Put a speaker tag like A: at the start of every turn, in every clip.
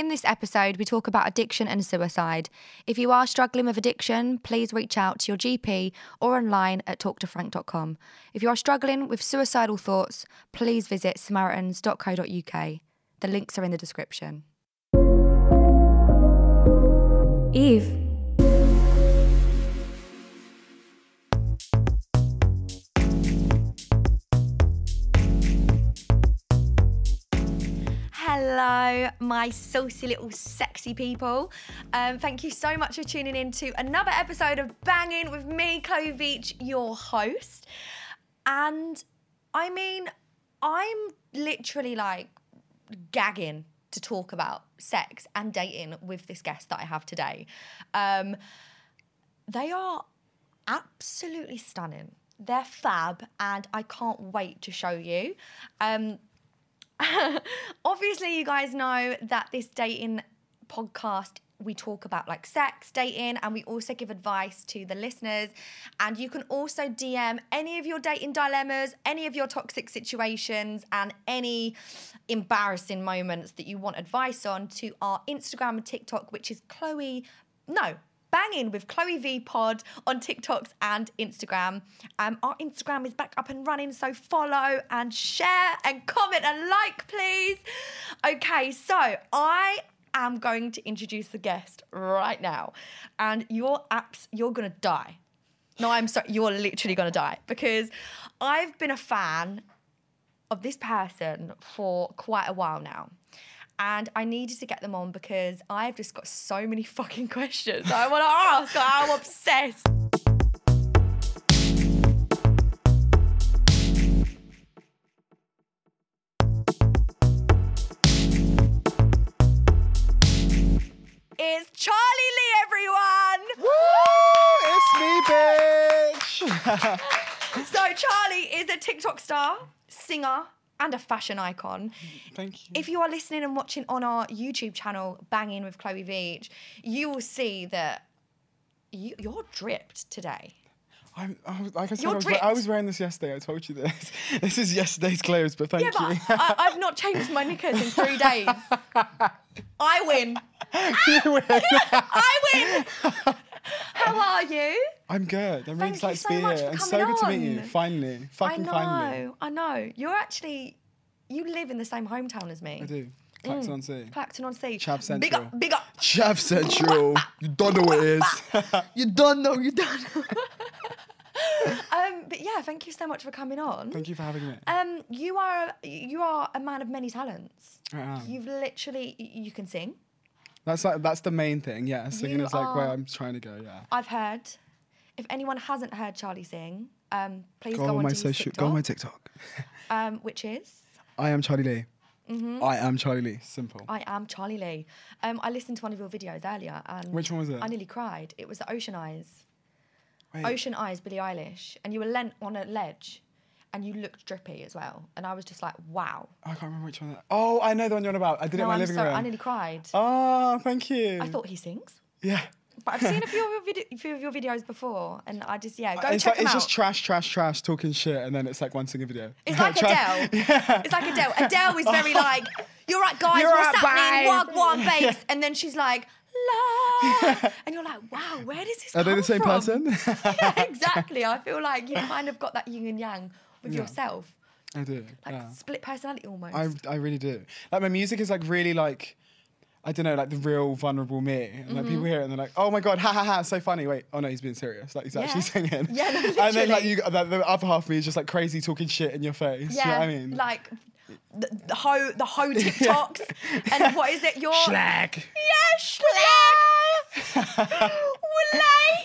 A: In this episode, we talk about addiction and suicide. If you are struggling with addiction, please reach out to your GP or online at talktofrank.com. If you are struggling with suicidal thoughts, please visit samaritans.co.uk. The links are in the description.
B: Eve.
A: Hello, my saucy little sexy people. Um, thank you so much for tuning in to another episode of Banging with me, Veitch, your host. And I mean, I'm literally like gagging to talk about sex and dating with this guest that I have today. Um, they are absolutely stunning. They're fab, and I can't wait to show you. Um, obviously, you guys know that this dating podcast we talk about like sex, dating, and we also give advice to the listeners. And you can also DM any of your dating dilemmas, any of your toxic situations, and any embarrassing moments that you want advice on to our Instagram and TikTok, which is Chloe. No, banging with Chloe V Pod on TikToks and Instagram. Um, our Instagram is back up and running, so follow and share and comment and like, please. Okay, so I am going to introduce the guest right now, and your apps, you're gonna die. No, I'm sorry, you're literally gonna die because I've been a fan of this person for quite a while now. And I needed to get them on because I've just got so many fucking questions I want to ask. I'm obsessed. It's Charlie Lee, everyone!
C: It's me, bitch.
A: So, Charlie is a TikTok star, singer, and a fashion icon.
C: Thank you.
A: If you are listening and watching on our YouTube channel, Banging with Chloe Veitch, you will see that you, you're dripped today.
C: I'm, I was, like I said, I was, I was wearing this yesterday. I told you this. This is yesterday's clothes, but thank
A: Yeah, but
C: you.
A: I, I've not changed my knickers in three days. I win.
C: You win.
A: I win. How are you?
C: I'm good. I'm really
A: Thank you
C: excited
A: so
C: to be
A: much
C: here.
A: for
C: And so
A: coming
C: good to meet you.
A: on.
C: Finally. Fucking finally.
A: I know. I know. You're actually, you live in the same hometown as me.
C: I do. Clacton on Sea.
A: Clacton on Sea.
C: Chav
A: Big
C: Central.
A: up, big up.
C: Chav Central. you don't know what it is.
A: You don't know, you don't know. um, but yeah, thank you so much for coming on.
C: Thank you for having me.
A: Um, you are you are a man of many talents.
C: I am.
A: You've literally you can sing.
C: That's like that's the main thing. Yeah, singing
A: You
C: is like where I'm trying to go. Yeah.
A: I've heard. If anyone hasn't heard Charlie sing, um, please go,
C: Go on my
A: to his
C: social. Go on my
A: TikTok,
C: TikTok.
A: um, which is
C: I am Charlie Lee.
A: Mm-hmm.
C: I am Charlie Lee. Simple.
A: I am Charlie Lee. Um, I listened to one of your videos earlier, and
C: Which one was it?
A: I nearly cried. It was the Ocean Eyes.
C: Wait.
A: Ocean Eyes, Billie Eilish, and you were lent on a ledge, and you looked drippy as well, and I was just like, wow.
C: Oh, I can't remember which one. That... Oh, I know the one you're on about. I did it in my
A: I'm
C: living
A: sorry,
C: room.
A: I nearly cried.
C: Oh, thank you.
A: I thought he sings.
C: Yeah.
A: But I've seen a few of your, vid- few of your videos before, and I just yeah, go uh,
C: it's
A: check
C: like,
A: them
C: it's
A: out.
C: just trash, trash, trash, talking shit, and then it's like one singing video.
A: it's like Adele. It's like Adele. Adele is very like, "You're right, guys.
C: You're
A: what's
C: right,
A: happening?
C: babe."
A: Wag wag bass," and then she's like, "La," and you're like, "Wow, where does this
C: Are they the same
A: from?"
C: person?
A: yeah, exactly. I feel like you kind of got that yin and yang with
C: Yeah.
A: yourself,
C: I do.
A: like
C: yeah.
A: split personality almost.
C: I, I really do. Like my music is like really like, I don't know, like the real vulnerable me. And like
A: Mm-hmm.
C: people hear it and they're like, oh my god, ha ha ha, so funny. Wait, oh no, he's being serious. Like he's actually singing.
A: Yeah, no,
C: and then like you, the, the other half of me is just like crazy talking shit in your face.
A: yeah,
C: You know what I mean?
A: like the, the hoe, the hoe TikToks, and what is it? Your
C: Schlag.
A: Yeah, schlag.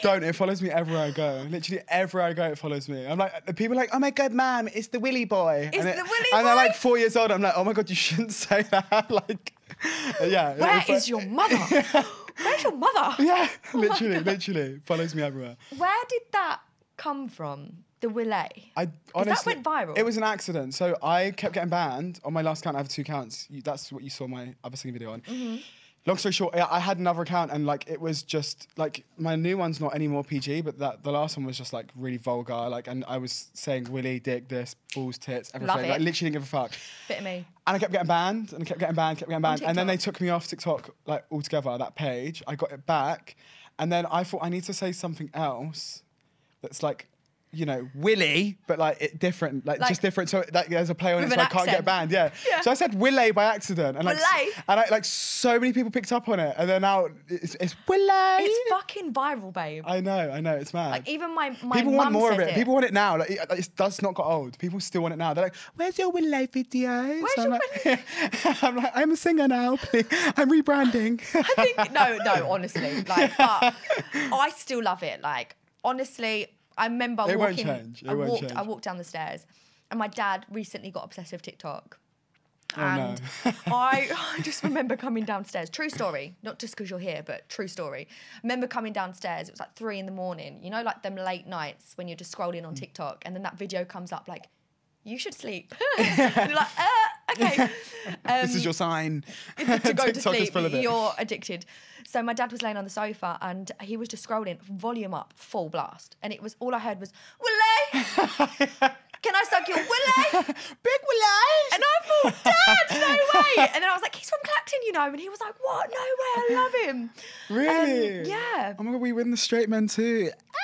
C: Don't. It follows me everywhere I go. Literally everywhere I go, it follows me. I'm like, the people are like, oh my god, ma'am, it's the Willy boy.
A: It's
C: and it-
A: the Willy
C: And they're like four years old. I'm like, oh my god, you shouldn't say that. like, uh, yeah. it
A: Where is
C: like-
A: your mother? Where's your mother?
C: Yeah,
A: Oh
C: literally,
A: God.
C: literally follows me everywhere.
A: Where did that come from? The Willet.
C: I honestly,
A: went viral?
C: It was an accident. So I kept getting banned on my last count. I have two counts. You, that's what you saw my other singing video on.
A: Mm-hmm.
C: long story short, yeah, I had another account and like it was just like my new one's not any more PG, but that the last one was just like really vulgar. Like, and I was saying willy, dick, this, balls, tits, everything.
A: Love it.
C: Like, literally didn't give a fuck.
A: Bit of me.
C: And I kept getting banned, and I kept getting banned, kept getting banned, and then they took me off TikTok like altogether. That page, I got it back, and then I thought I need to say something else that's like. You know, Willie, but like it different, like,
A: Like-
C: just different. So like there's a play on it, so I can't get banned. Yeah.
A: Yeah.
C: So I said Willie by accident, and like,
A: Willy.
C: and I, like so many people picked up on it, and then now it's, it's Willy.
A: It's fucking viral, babe.
C: I know, I know, it's mad.
A: Like even my my
C: People want more of
A: says
C: it. People want it now. Like, it, it's, that's not got old. People still want it now. They're like, "Where's your Willie video?"
A: Where's
C: I'm,
A: your
C: like, I'm like, "I'm a singer now. please. I'm rebranding."
A: I think no, no, honestly, like, but I still love it. Like, honestly, I remember
C: It won't
A: walking.
C: change. It
A: I
C: won't
A: walked.
C: change.
A: I walked down the stairs, and my dad recently got obsessed with TikTok.
C: Oh, no.
A: And I, I just remember coming downstairs. True story, not just because you're here, but true story. remember coming downstairs. It was like three in the morning. You know, like them late nights when you're just scrolling on TikTok, and then that video comes up like, "You should sleep." and you're like, uh, okay.
C: this is
A: Um,
C: your sign.
A: to go to sleep.
C: full of it.
A: You're addicted. So my dad was laying on the sofa and he was just scrolling, volume up, full blast, and it was all I heard was Willie, can I suck your Willie?
C: Big Willow.
A: And I thought, Dad, no way. And then I was like, he's from Clacton, you know, and he was like, what? No way, I love him.
C: Really?
A: Um, yeah.
C: Oh my god, we win the straight men too.
A: Ah,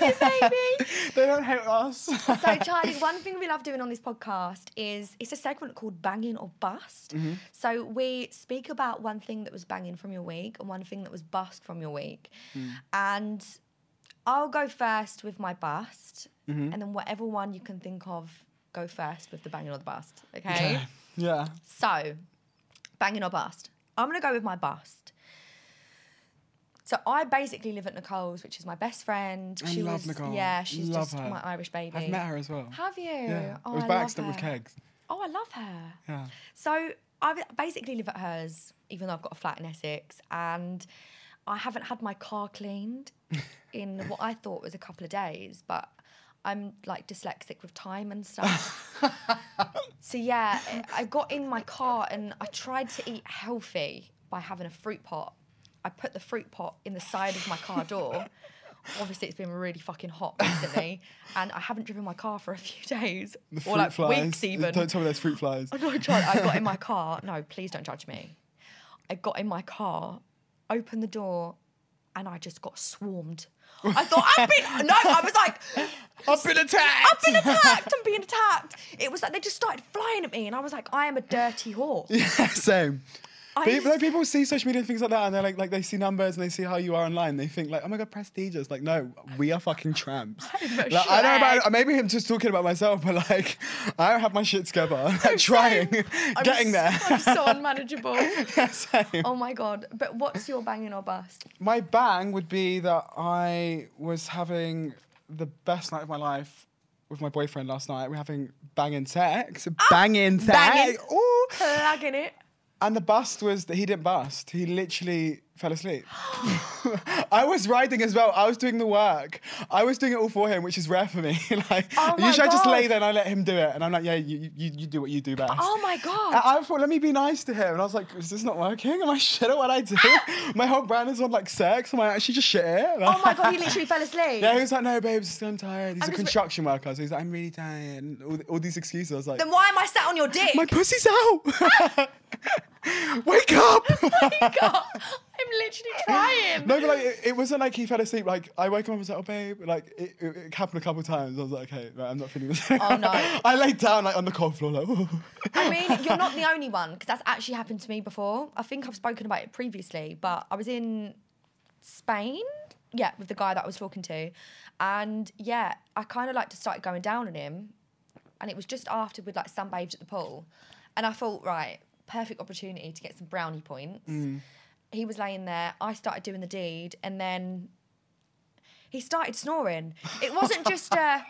A: baby.
C: they don't hate us.
A: So, Charlie, one thing we love doing on this podcast is it's a segment called Banging or Bust.
C: Mm-hmm.
A: So, we speak about one thing that was banging from your week and one thing that was bust from your week.
C: Mm.
A: And I'll go first with my bust,
C: Mm-hmm.
A: and then whatever one you can think of, go first with the banging or the bust. Okay?
C: yeah.
A: So, banging or bust. I'm going to go with my bust. So I basically live at Nicole's, which is my best friend.
C: I
A: she
C: love
A: was,
C: Nicole.
A: Yeah, she's
C: Love
A: just
C: her.
A: my Irish baby.
C: I've met her as well.
A: Have you?
C: Yeah.
A: Oh,
C: it was
A: I
C: by accident with kegs.
A: Oh, I love her.
C: Yeah.
A: So I basically live at hers, even though I've got a flat in Essex, and I haven't had my car cleaned in what I thought was a couple of days, but I'm like dyslexic with time and stuff. so yeah, I got in my car and I tried to eat healthy by having a fruit pot. I put the fruit pot in the side of my car door. Obviously, it's been really fucking hot recently, and I haven't driven my car for a few days,
C: The
A: or like
C: flies.
A: weeks even.
C: Don't tell me there's fruit flies.
A: I know, I tried. I got in my car. No, please don't judge me. I got in my car, opened the door, and I just got swarmed. I thought I've been no. I was like,
C: I've been attacked.
A: I've been attacked. I'm being attacked. It was like they just started flying at me, and I was like, I am a dirty whore.
C: Yeah, same. People, like, people see social media and things like that, and they're like, like they see numbers and they see how you are online. They think like, oh my god, prestigious. Like, no, we are fucking tramps.
A: I'm
C: Like, I don't know about. Maybe I'm just talking about myself, but like, I don't have my shit together. Like, trying,
A: I'm
C: getting there.
A: I'm so unmanageable.
C: Same.
A: Oh my god! But what's your bang banging or bust?
C: My bang would be that I was having the best night of my life with my boyfriend last night. We're having banging sex, banging sex.
A: Ah, banging.
C: Ooh.
A: Plugging it.
C: And the bust was that he didn't bust. He literally fell asleep. I was riding as well. I was doing the work. I was doing it all for him, which is rare for me. like
A: Oh
C: usually I just lay there and I let him do it. And I'm like, yeah, you, you, you do what you do best.
A: Oh my god!
C: And I thought, let me be nice to him. And I was like, is this not working? Am I shit at what I do? my whole brand is on like sex. Am I actually just shit at it?
A: oh my god! He literally fell asleep.
C: Yeah, he was like, no, babes, I'm tired. He's
A: I'm
C: a construction worker. So he's like, I'm really tired. And all, all these excuses. I was like,
A: Then why am I sat on your dick?
C: my pussy's out. Wake up.
A: God, I'm literally trying.
C: No, but like it, it wasn't like he fell asleep. Like I woke him up and was like, "Oh, babe." Like it, it, it happened a couple of times. I was like, "Okay, right, I'm not feeling this."
A: Oh, no.
C: I laid down like on the cold floor, like. "Ooh."
A: I mean, you're not the only one because that's actually happened to me before. I think I've spoken about it previously, but I was in Spain, yeah, with the guy that I was talking to, and yeah, I kind of like to start going down on him, and it was just after we'd like sunbathed at the pool, and I thought, right, perfect opportunity to get some brownie points. Mm. He was laying there. I started doing the deed, and then he started snoring. It wasn't just uh,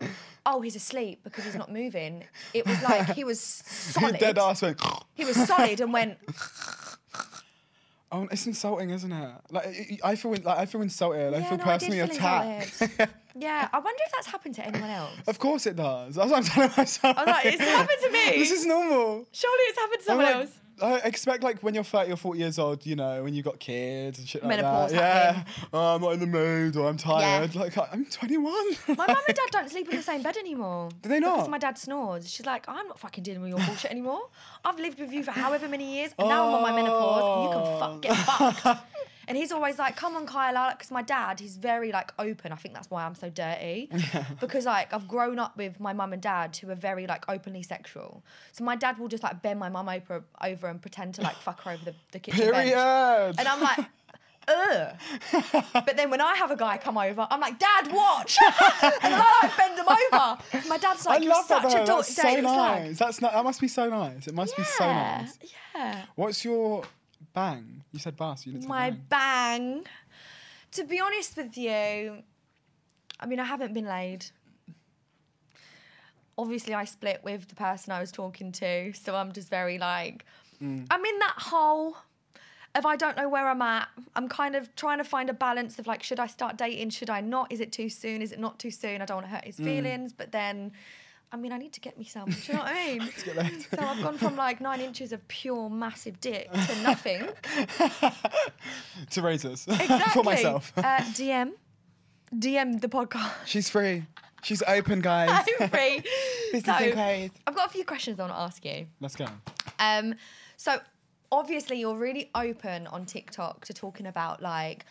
A: a, oh, he's asleep because he's not moving. It was like he was solid.
C: Dead ass went.
A: He was solid and went,
C: Oh, it's insulting, isn't it? Like I- feel like I feel insulted. I feel
A: no,
C: personally
A: I feel
C: attacked.
A: yeah, I wonder if that's happened to anyone else.
C: of course it does. That's what I'm telling myself.
A: I was like, it's happened to me.
C: This is normal.
A: Surely it's happened to someone
C: like,
A: else.
C: I expect like when you're 30 or 40 years old, you know, when you've got kids and shit like
A: Menopause
C: that. Yeah.
A: happening.
C: Oh, I'm not in the mood or I'm tired. Like I- I'm 21.
A: My mum and dad don't sleep in the same bed anymore.
C: Do they not?
A: Because my dad snores. She's like, I'm not fucking dealing with your bullshit anymore. I've lived with you for however many years, and now I'm on my menopause. You can fuck, get fucked. And he's always like, "Come on, Kyla," because my dad, he's very like open. I think that's why I'm so dirty, because like I've grown up with my mum and dad who are very like openly sexual. So my dad will just like bend my mum over, over and pretend to like fuck her over the, the kitchen bench.
C: Period.
A: And I'm like, ugh. but then when I have a guy come over, I'm like, Dad, watch. and then I like bend him over. My dad's like,
C: I
A: you're
C: that
A: such a dog.
C: That's so nice. That's not, that must be so nice. It must be so
A: Yeah,
C: nice.
A: yeah.
C: What's your bang? You said bus. You
A: My
C: bang.
A: bang. To be honest with you, I mean, I haven't been laid. Obviously, I split with the person I was talking to, so I'm just very like,
C: Mm.
A: I'm in that hole. If I don't know where I'm at, I'm kind of trying to find a balance of like, should I start dating? Should I not? Is it too soon? Is it not too soon? I don't want to hurt his
C: Mm.
A: feelings, but then, I mean, I need to get me some. Do you know what I mean? so I've gone from like nine inches of pure massive dick to nothing.
C: to razors
A: Exactly.
C: for myself.
A: Uh, DM. DM the podcast.
C: She's free. She's open, guys.
A: I'm free.
C: Business
A: so,
C: inquiries.
A: I've got a few questions I want to ask you.
C: Let's go.
A: Um, so obviously you're really open on TikTok to talking about like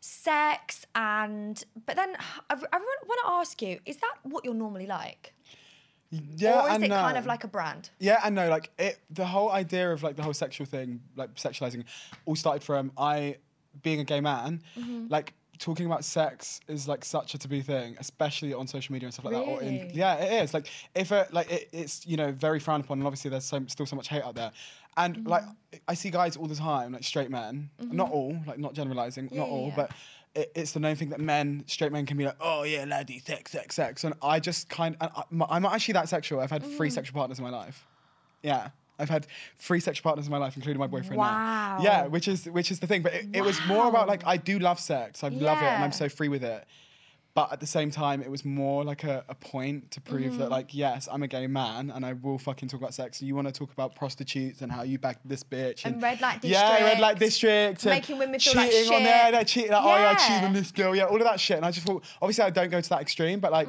A: sex and but then I, I want to ask you is that what you're normally like
C: Yeah,
A: or is
C: and
A: it
C: no.
A: kind of like a brand
C: Yeah, and no, like it. The whole idea of like the whole sexual thing, like sexualizing, all started from I being a gay man,
A: Mm-hmm.
C: like talking about sex is like such a taboo thing, especially on social media and stuff like that. Or in, yeah, it is. Like if it, like it, it's you know very frowned upon, and obviously there's so, still so much hate out there. And
A: Mm-hmm.
C: like I see guys all the time, like straight men, not all, like not generalizing,
A: Yeah,
C: not all,
A: yeah.
C: but. It, it's the known thing that men, straight men, can be like, oh yeah, laddie, sex, sex, sex, and I just kind, and I, I'm not actually that sexual. I've had
A: Mm.
C: three sexual partners in my life. Yeah. I've had three sexual partners in my life, including my boyfriend.
A: Wow.
C: Now. Yeah, which is which is the thing. But it, it was more about like I do love sex. I love it, and I'm so free with it. But at the same time, it was more like a, a point to prove
A: Mm-hmm.
C: that, like, yes, I'm a gay man, and I will fucking talk about sex. You want to talk about prostitutes and how you bagged this bitch
A: And red light district
C: Yeah, red light
A: district, making women feel like
C: cheating on there, they're cheating. Like, Oh yeah, I cheated on this girl. Yeah, all of that shit. And I just thought, obviously, I don't go to that extreme, but like.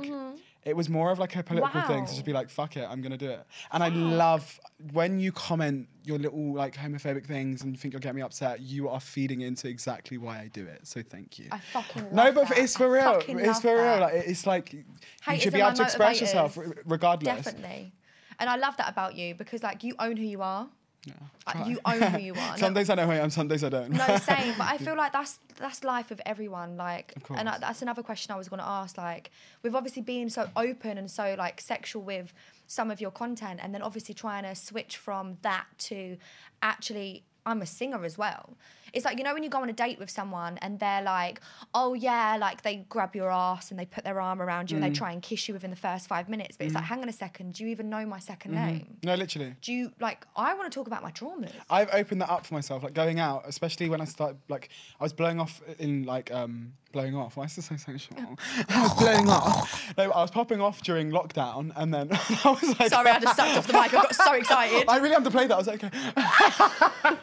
C: It was more of like a political thing to just be like, fuck it, I'm gonna do it. And I love when you comment your little like homophobic things and you think you'll get me upset, you are feeding into exactly why I do it. So thank you.
A: I fucking love
C: no, but
A: that.
C: it's for real. It's for real. Like it's like you should be able to express yourself regardless.
A: definitely and I love that about you because like you own who you are
C: Yeah,
A: uh,
C: Like,
A: you own who you are.
C: Some days I know who I am, some days I don't.
A: no same but i feel like that's that's life of everyone like
C: Of
A: and I, that's another question i was going to ask like we've obviously been so open and so like sexual with some of your content and then obviously trying to switch from that to actually i'm a singer as well it's like you know when you go on a date with someone and they're like oh yeah like they grab your ass and they put their arm around you
C: Mm.
A: and they try and kiss you within the first five minutes but it's like hang on a second do you even know my 2nd
C: Mm-hmm.
A: name
C: No, literally.
A: do you like i want to talk about my traumas
C: I've opened that up for myself, like going out, especially when I started, like, I was blowing off in, like, um, blowing off. Why is this so sensual? I was blowing off. No, I was popping off during lockdown, and then I was like,
A: sorry i just sucked off the mic i got so excited
C: I really underplayed that. I was like, okay.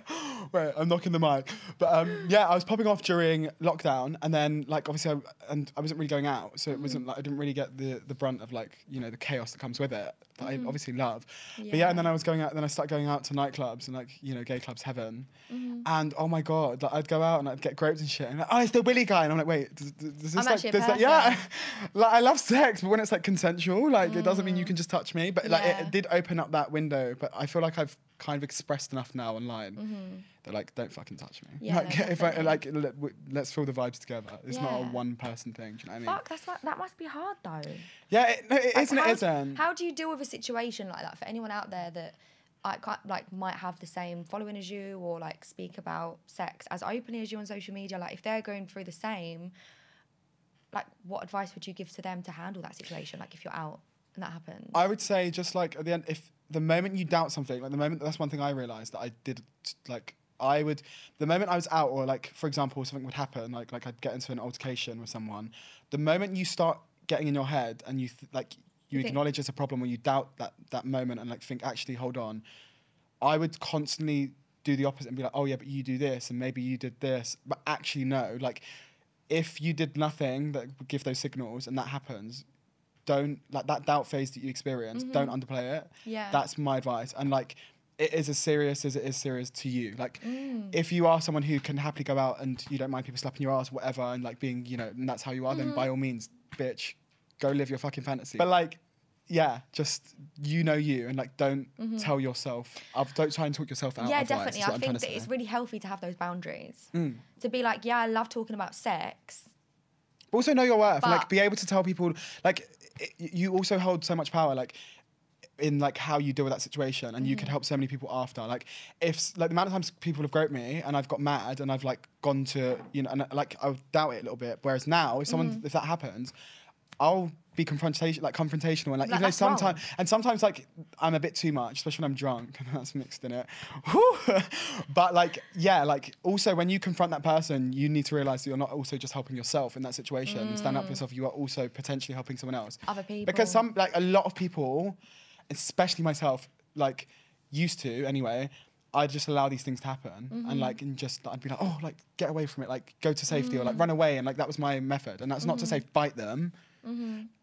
C: Wait, I'm knocking the mic. But um, yeah, I was popping off during lockdown, and then like obviously, I, and I wasn't really going out, so it wasn't like I didn't really get the the brunt of like you know the chaos that comes with it that I obviously love. But yeah, and then I was going out, then I started going out to nightclubs and like you know gay clubs heaven, and oh my god, like, I'd go out and I'd get groped and shit, and like, oh, it's the Willy guy, and I'm like, wait, does, does this
A: I'm
C: like, does that, yeah, like I love sex, but when it's like consensual, like it doesn't mean you can just touch me, but like
A: Yeah.
C: it did open up that window, but I feel like I've kind of expressed enough now online that like don't fucking touch me.
A: Yeah,
C: like
A: no,
C: if I like let, let's feel the vibes together. It's not a one person thing. Do you know what I mean?
A: Fuck, that's what, that must be hard though.
C: Yeah, it, no, it
A: Like,
C: isn't. It
A: how,
C: isn't.
A: How do you deal with a situation like that for anyone out there that I can't, like might have the same following as you or like speak about sex as openly as you on social media? Like if they're going through the same, like what advice would you give to them to handle that situation? Like if you're out and that happens.
C: I would say just like at the end, if the moment you doubt something, like the moment that's one thing I realized that I did like. I would, the moment I was out, or like for example, something would happen, like like I'd get into an altercation with someone. The moment you start getting in your head and you th- like you
A: think-
C: acknowledge it's a problem, or you doubt that that moment and like think actually hold on, I would constantly do the opposite and be like, oh yeah, but you do this and maybe you did this, but actually no. Like, if you did nothing that would give those signals and that happens, don't like that doubt phase that you experience. Mm-hmm. Don't underplay it.
A: Yeah.
C: That's my advice. And like, it is as serious as it is serious to you. Like,
A: Mm.
C: if you are someone who can happily go out and you don't mind people slapping your ass, whatever, and like being, you know, and that's how you are,
A: Mm-hmm.
C: then by all means, bitch, go live your fucking fantasy. But like, yeah, just you know you, and like, don't tell yourself. I've, don't try and talk yourself out.
A: Mm-hmm. yeah,
C: of
A: definitely. I
C: I'm
A: think that
C: to
A: it's really healthy to have those boundaries.
C: Mm.
A: To be like, yeah, I love talking about sex.
C: But also know your worth. and, like be able to tell people like i you also hold so much power like in like how you deal with that situation and you
A: Mm-hmm.
C: could help so many people after like if like the amount of times people have groped me and I've got mad and I've like gone to you know and like I doubt it a little bit whereas now if someone
A: Mm-hmm.
C: if that happens I'll be confrontation like confrontational and like,
A: Like,
C: even though sometimes and sometimes like I'm a bit too much especially when I'm drunk and that's mixed in it but like yeah like also when you confront that person you need to realize that you're not also just helping yourself in that situation and stand up for yourself you are also potentially helping someone else
A: Mm. Other people.
C: because some like a lot of people especially myself like used to anyway I'd just allow these things to happen
A: Mm-hmm.
C: and like and just I'd be like oh like get away from it like go to safety or
A: Mm.
C: like run away and like that was my method and that's not to say fight them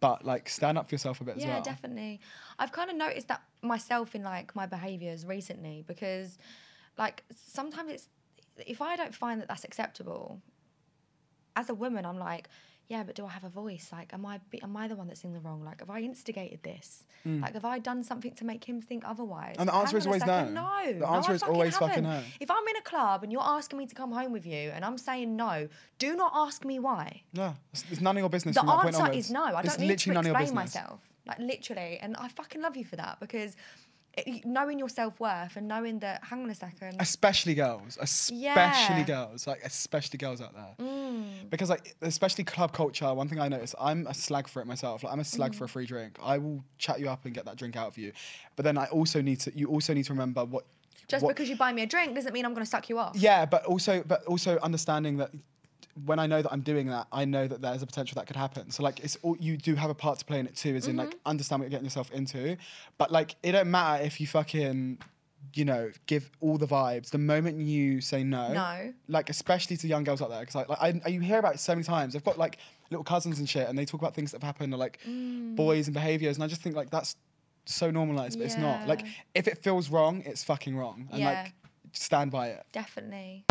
C: but like stand up for yourself a bit as
A: Mm-hmm. yeah, definitely. I've kind of noticed that myself in like my behaviors recently because, like, sometimes it's if I don't find that that's acceptable, as a woman, I'm like, yeah, but do I have a voice? Like, am I am I the one that's in the wrong? Like, have I instigated this? Like, have I done something to make him think otherwise?
C: Mm. And the
A: Hang
C: answer is always
A: second,
C: no.
A: No,
C: The answer
A: I
C: is always fucking
A: haven't.
C: no.
A: If I'm in a club and you're asking me to come home with you and I'm saying no, do not ask me why
C: No, it's, it's none of your business
A: the
C: from that point
A: answer is no. I
C: it's
A: don't need
C: literally
A: to
C: none of your
A: explain myself. Like literally, and I fucking love you for that because knowing your self worth and knowing that. Hang on a second.
C: especially girls especially
A: Yeah.
C: girls like especially girls out there
A: Mm.
C: because like especially club culture one thing i notice i'm a slag for it myself like i'm a slag
A: Mm.
C: for a free drink i will chat you up and get that drink out of you but then i also need to you also need to remember what
A: Just
C: what-
A: because you buy me a drink doesn't mean I'm going to suck you off.
C: yeah but also but also understanding that when I know that I'm doing that, I know that there's a potential that could happen. So like, it's all you do have a part to play in it too, as in like
A: Mm-hmm.
C: understand what you're getting yourself into. But like, it don't matter if you fucking, you know, give all the vibes. The moment you say no,
A: No.
C: like especially to young girls out there, because like, like I, you hear about it so many times. I've got like little cousins and shit, and they talk about things that have happened, or like
A: Mm.
C: boys and behaviors, and I just think like that's so normalized, but it's not. Like, if it feels wrong, it's fucking wrong, and
A: Yeah.
C: like stand by it.
A: Definitely.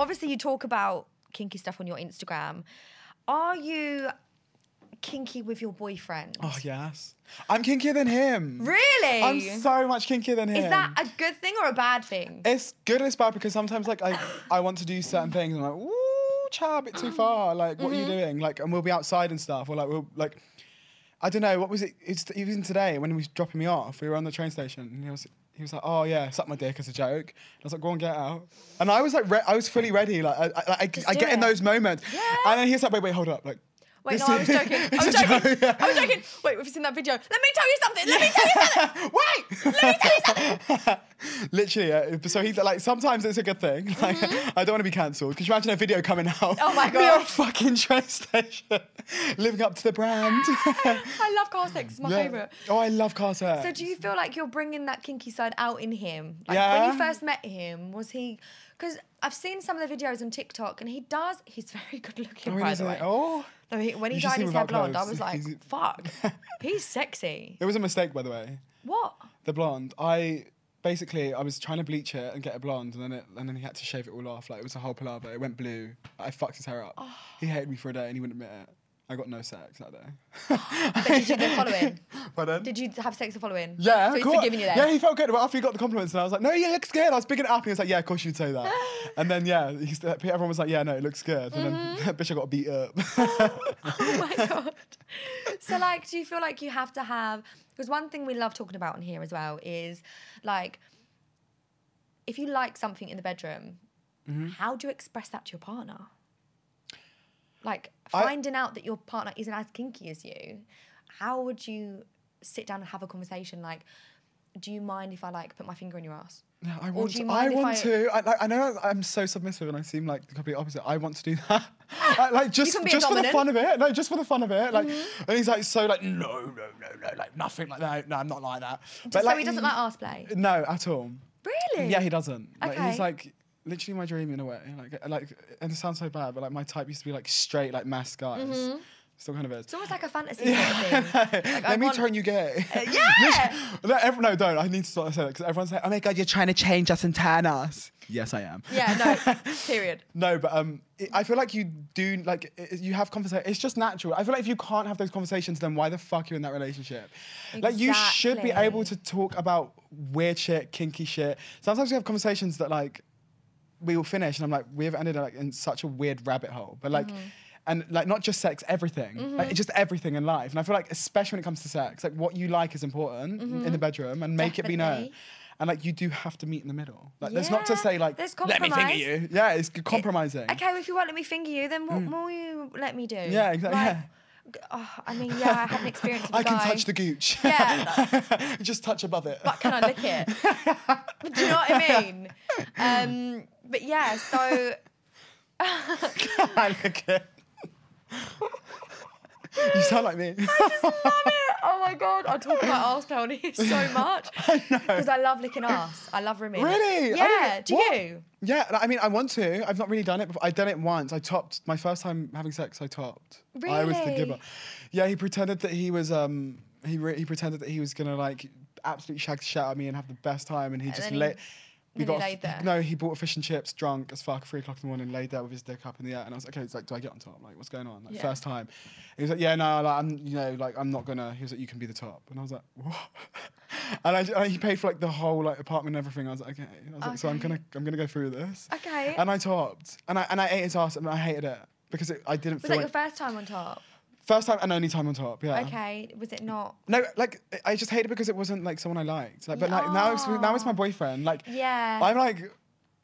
A: Obviously, you talk about kinky stuff on your Instagram. Are you kinky with your boyfriend?
C: Oh yes, I'm kinkier than him.
A: Really?
C: I'm so much kinkier than him.
A: Is that a good thing or a bad thing?
C: It's good and it's bad because sometimes like I I want to do certain things and I'm like, ooh, child, a bit too far. Like, what are you mm-hmm. doing? Like, and we'll be outside and stuff. Or like, we'll like, I don't know. What was it? It's even today when he was dropping me off. We were on the train station and he was. He was like, "Oh yeah, suck my dick as a joke." And I was like, "Go on, get out." And I was like, re- I was fully ready. Like, I, I, I, I get in those moments.
A: Yeah.
C: And then he was like, "Wait, wait, hold up." Like,
A: Wait,
C: this
A: no, I was joking. I was joking.
C: yeah.
A: I was joking. Wait, have you seen that video? Let me tell you something. Let me tell you something.
C: Wait! Let me tell you something. Literally, yeah. So he's like, sometimes it's a good thing. Like, I don't want to be cancelled. Could you imagine a video coming out?
A: Mm-hmm. Oh my
C: Me on a fucking train station, living up to the brand.
A: I love car sex. It's my
C: Yeah.
A: favorite.
C: Oh, I love car sex.
A: So do you feel like you're bringing that kinky side out in him? Like when you first met him, was he? Because I've seen some of the videos on TikTok, and he does. He's very good looking,
C: Oh,
A: by the way.
C: Oh.
A: No, he, when he
C: You
A: dyed his hair blonde, I was like,
C: He's-
A: fuck, he's sexy.
C: It was a mistake, by the way.
A: What?
C: The blonde. I basically I was trying to bleach it and get it blonde, and then it, and then he had to shave it all off. Like it was a whole palaver. It went blue. I fucked his hair up.
A: Oh.
C: He hated me for a day, and he wouldn't admit it. I got no sex that day.
A: But did you then follow him?
C: Pardon?
A: Did you have sex the following?
C: Yeah,
A: so he's
C: course.
A: forgiving you then.
C: Yeah, he felt good. But after he got the compliments, and I was like, "No, you look looks good." I was picking it up, and he was like, "Yeah, of course you'd say that." and then yeah, he, everyone was like, "Yeah, no, it looks good." And then Bishop got beat up.
A: oh my god. So like, do you feel like you have to have? Because one thing we love talking about in here as well is like, if you like something in the bedroom,
C: Mm-hmm.
A: how do you express that to your partner? Like
C: I-
A: finding out that your partner isn't as kinky as you, how would you sit down and have a conversation? Like, do you mind if I like put my finger in your ass?
C: Yeah, I want. to, I want
A: I-
C: to. I, like, I know I'm so submissive, and I seem like the complete opposite. I want to do that. I- like just,
A: can be a
C: just for the.
A: Mm-hmm.
C: fun of it. No, just for the fun of it. Like, and he's like so like no, no, no, no, like nothing like that. No, I'm not like that. But
A: so
C: like,
A: he doesn't like ass play.
C: No, at all.
A: Really?
C: Yeah, he doesn't. Like,
A: Okay.
C: he's like literally my dream in a way. Like, like, and it sounds so bad, but like my type used to be like straight, like mass guys. Still kind of is.
A: It's almost like a fantasy sort of thing. Like, I
C: Let me
A: want-
C: turn you gay.
A: Uh, yeah.
C: no, don't. I need to start saying that because everyone's like, "Oh my god, you're trying to change us and turn us." Yes, I am.
A: Yeah, no. Period.
C: No, but um, it, I feel like you do like i- you have conversation. It's just natural. I feel like if you can't have those conversations, then why the fuck are you in that relationship? Exactly. Like you should be able to talk about weird shit, kinky shit. Sometimes we have conversations that like we will finish, and I'm like, we have ended up in such a weird rabbit hole. But like.
A: Mm-hmm.
C: And like not just sex, everything, like just everything in life. And I feel like, especially when it comes to sex, like what you like is important in the bedroom, and make it be known.
A: Mm-hmm.
C: And like you do have to meet in the middle. Like there's not to say like let me finger you. Yeah, it's compromising.
A: Okay, well, if you won't let me finger you, then what more you let me do?
C: Mm. Yeah, exactly.
A: Like,
C: yeah.
A: oh, I mean, yeah, I had an experience
C: I can touch the gooch.
A: Yeah.
C: Just touch above it.
A: but can I lick it? Do you know what I mean? Um, but yeah, so
C: I you sound like me. I just love it.
A: Oh my god, I talk about arse play on here so much because I love licking ass. I love rimming.
C: Really?
A: Yeah.
C: don't- what?
A: you?
C: yeah, I mean, I want to. I've not really done it before. I've done it once. I topped my first time having sex. I topped. Really? I was the giver. Yeah, he pretended that he was. Um, he re- he pretended that he was gonna like absolutely shag the shit out of me and have the best time, and he just
A: then he-
C: lay.
A: got he laid there.
C: No, he bought fish and chips, drunk as fuck, three o'clock in the morning, laid there with his dick up in the air, and I was like, okay, he's like, do I get on top? Like, what's going on? Like,
A: Yeah.
C: first time. He was like, yeah, no, like, I'm, you know, like, I'm not gonna. He was like, you can be the top, and I was like, what? and I, and he paid for like the whole like apartment and everything. I was like, okay. I was like, so I'm gonna, I'm gonna go through this.
A: Okay.
C: And I topped, and I and I ate his ass, and I hated it because it, I didn't
A: Was
C: feel
A: that your first time on top?
C: First time and only time on top. Yeah.
A: Okay. Was it not?
C: No, like I just hated it because it wasn't like someone I liked. Like, but like now it's now it's my boyfriend. Like,
A: Yeah.
C: I'm like.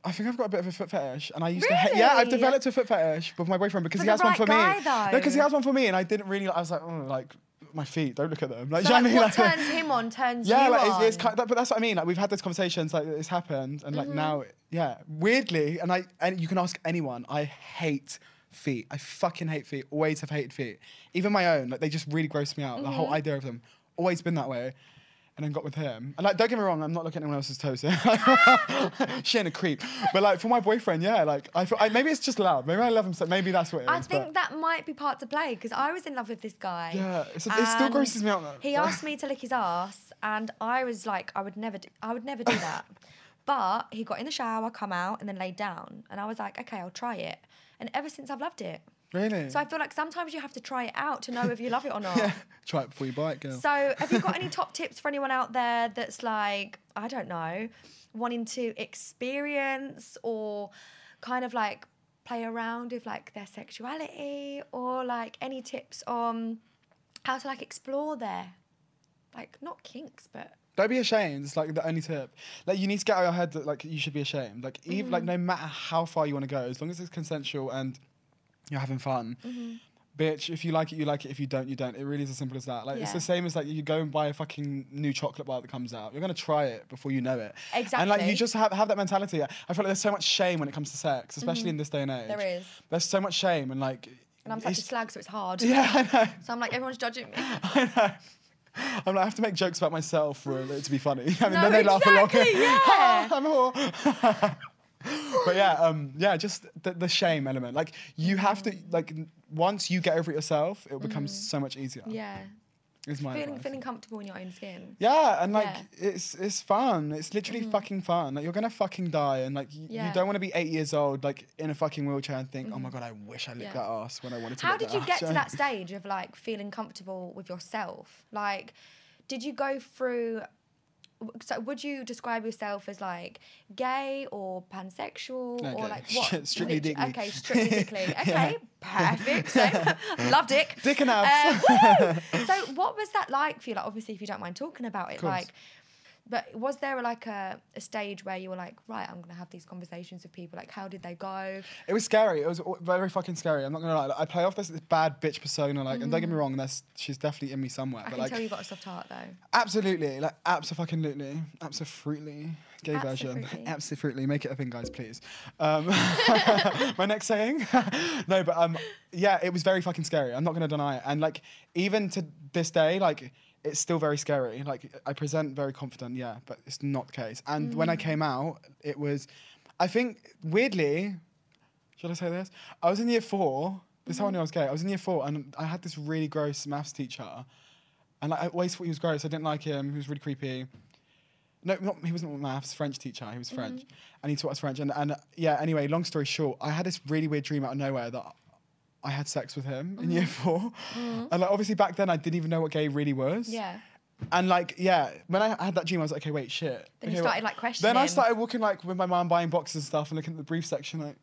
C: I think I've got a bit of a foot fetish, and I used to hate. Yeah, I've developed a foot fetish with my boyfriend because he has one for
A: guy,
C: me.
A: though.
C: because he has one for me, and I didn't really. I was like, oh, like my feet. Don't look at them. Like,
A: So
C: you
A: like,
C: know what I mean? Like-
A: turns him on turns
C: yeah,
A: you
C: like
A: on.
C: it's, it's kind but that's what I mean. Like we've had those conversations, like it's happened, and
A: Mm-hmm.
C: like now, yeah, weirdly, and I and you can ask anyone. I hate feet. I fucking hate feet. Always have hated feet. Even my own, like they just really gross me out. The
A: Mm-hmm.
C: whole idea of them. Always been that way. And then got with him. And like, don't get me wrong, I'm not looking at anyone else's toes. here. she ain't a creep. But like for my boyfriend, yeah, like I feel I, maybe it's just loud. Maybe I love him so maybe that's what it is.
A: I
C: but-
A: think that might be part to play because I was in love with this guy.
C: Yeah, it still grosses me out, though.
A: He asked me to lick his ass, and I was like, I would never, do, I would never do that. but he got in the shower, come out, and then laid down, and I was like, okay, I'll try it. And ever since I've loved it.
C: Really?
A: So I feel like sometimes you have to try it out to know if you love it or not.
C: yeah. Try it before you buy it, girl.
A: So, have you got any top tips for anyone out there that's like, I don't know, wanting to experience or kind of like play around with like their sexuality or like any tips on how to like explore their like not kinks but
C: Don't be ashamed. It's like the only tip. Like you need to get out of your head that like you should be ashamed. Like even like
A: Mm-hmm.
C: no matter how far you want to go, as long as it's consensual and you're having fun.
A: Mm-hmm.
C: Bitch, if you like it, you like it. If you don't, you don't. It really is as simple as that. Like it's the same as like you go and buy a fucking new chocolate bar that comes out. You're gonna try it before you know it. Exactly. And like you just have have that mentality. I feel like there's so much shame when it comes to sex, especially in this day and age.
A: Mm-hmm. there is
C: There's so much shame and like.
A: and i'm such a slag so it's hard
C: Yeah, I know.
A: so i'm like everyone's judging me
C: I know. I'm like, I have to make jokes about myself for it to be funny. I mean,
A: No,
C: then they laugh along.
A: exactly, yeah.
C: I'm a whore. but yeah, um, yeah, just the, the shame element. Like you have to like once you get over it yourself, it becomes so much easier.
A: Yeah
C: Is my
A: feeling
C: advice.
A: feeling comfortable in your own skin
C: Yeah, and like
A: Yeah. Mm-hmm.
C: it's it's fun. It's literally fucking fun. Like you're gonna fucking die, and like y- you
A: Yeah. Mm-hmm.
C: don't want to be eight years old, like in a fucking wheelchair, and think, oh my god, I wish I licked that ass when I wanted to.
A: How did
C: that
A: you
C: ass."
A: get to that stage of like feeling comfortable with yourself? Like, did you go through? So, would you describe yourself as like gay or pansexual
C: No,
A: or like what?
C: Strictly dickly.
A: Okay, strictly dickly. Okay, perfect. Same. Love dick.
C: Dick and abs.
A: Um, so, what was that like for you? Like, obviously, if you don't mind talking about it, like. But was there like a, a stage where you were like, right, I'm gonna have these conversations with people? Like, how did they go?
C: It was scary. It was very fucking scary. I'm not gonna lie. Like, I play off this, this bad bitch persona, like, and don't get me wrong, that's she's definitely in me somewhere.
A: I
C: but
A: can
C: like,
A: tell you've got a soft heart though.
C: absolutely, like, absolutely, absolutely. gay version.
A: Absolutely.
C: Absolutely, make it a thing, guys, please. Um, my next saying, no, but um, yeah, it was very fucking scary. I'm not gonna deny it, and like even to this day, like it's still very scary. Like I present very confident, yeah, but it's not the case. And when
A: Mm.
C: I came out, it was, I think weirdly, should I say this? I was in year four. This is how I knew I was gay. I was in year four, and I had this really gross maths teacher, and I always thought he was gross. I didn't like him. He was really creepy. No, not he wasn't maths. French teacher. He was French, and he taught us French. And and yeah. Anyway, long story short, I had this really weird dream out of nowhere that I had sex with him in year mm-hmm. 4 mm-hmm. and like obviously back then I didn't even know what gay really was.
A: Yeah.
C: And like, yeah, when I had that dream, I was like, okay, wait, shit.
A: Then you
C: okay, what-
A: started, like, questioning.
C: Then I started walking like with my mom buying boxes and stuff and looking at the brief section like,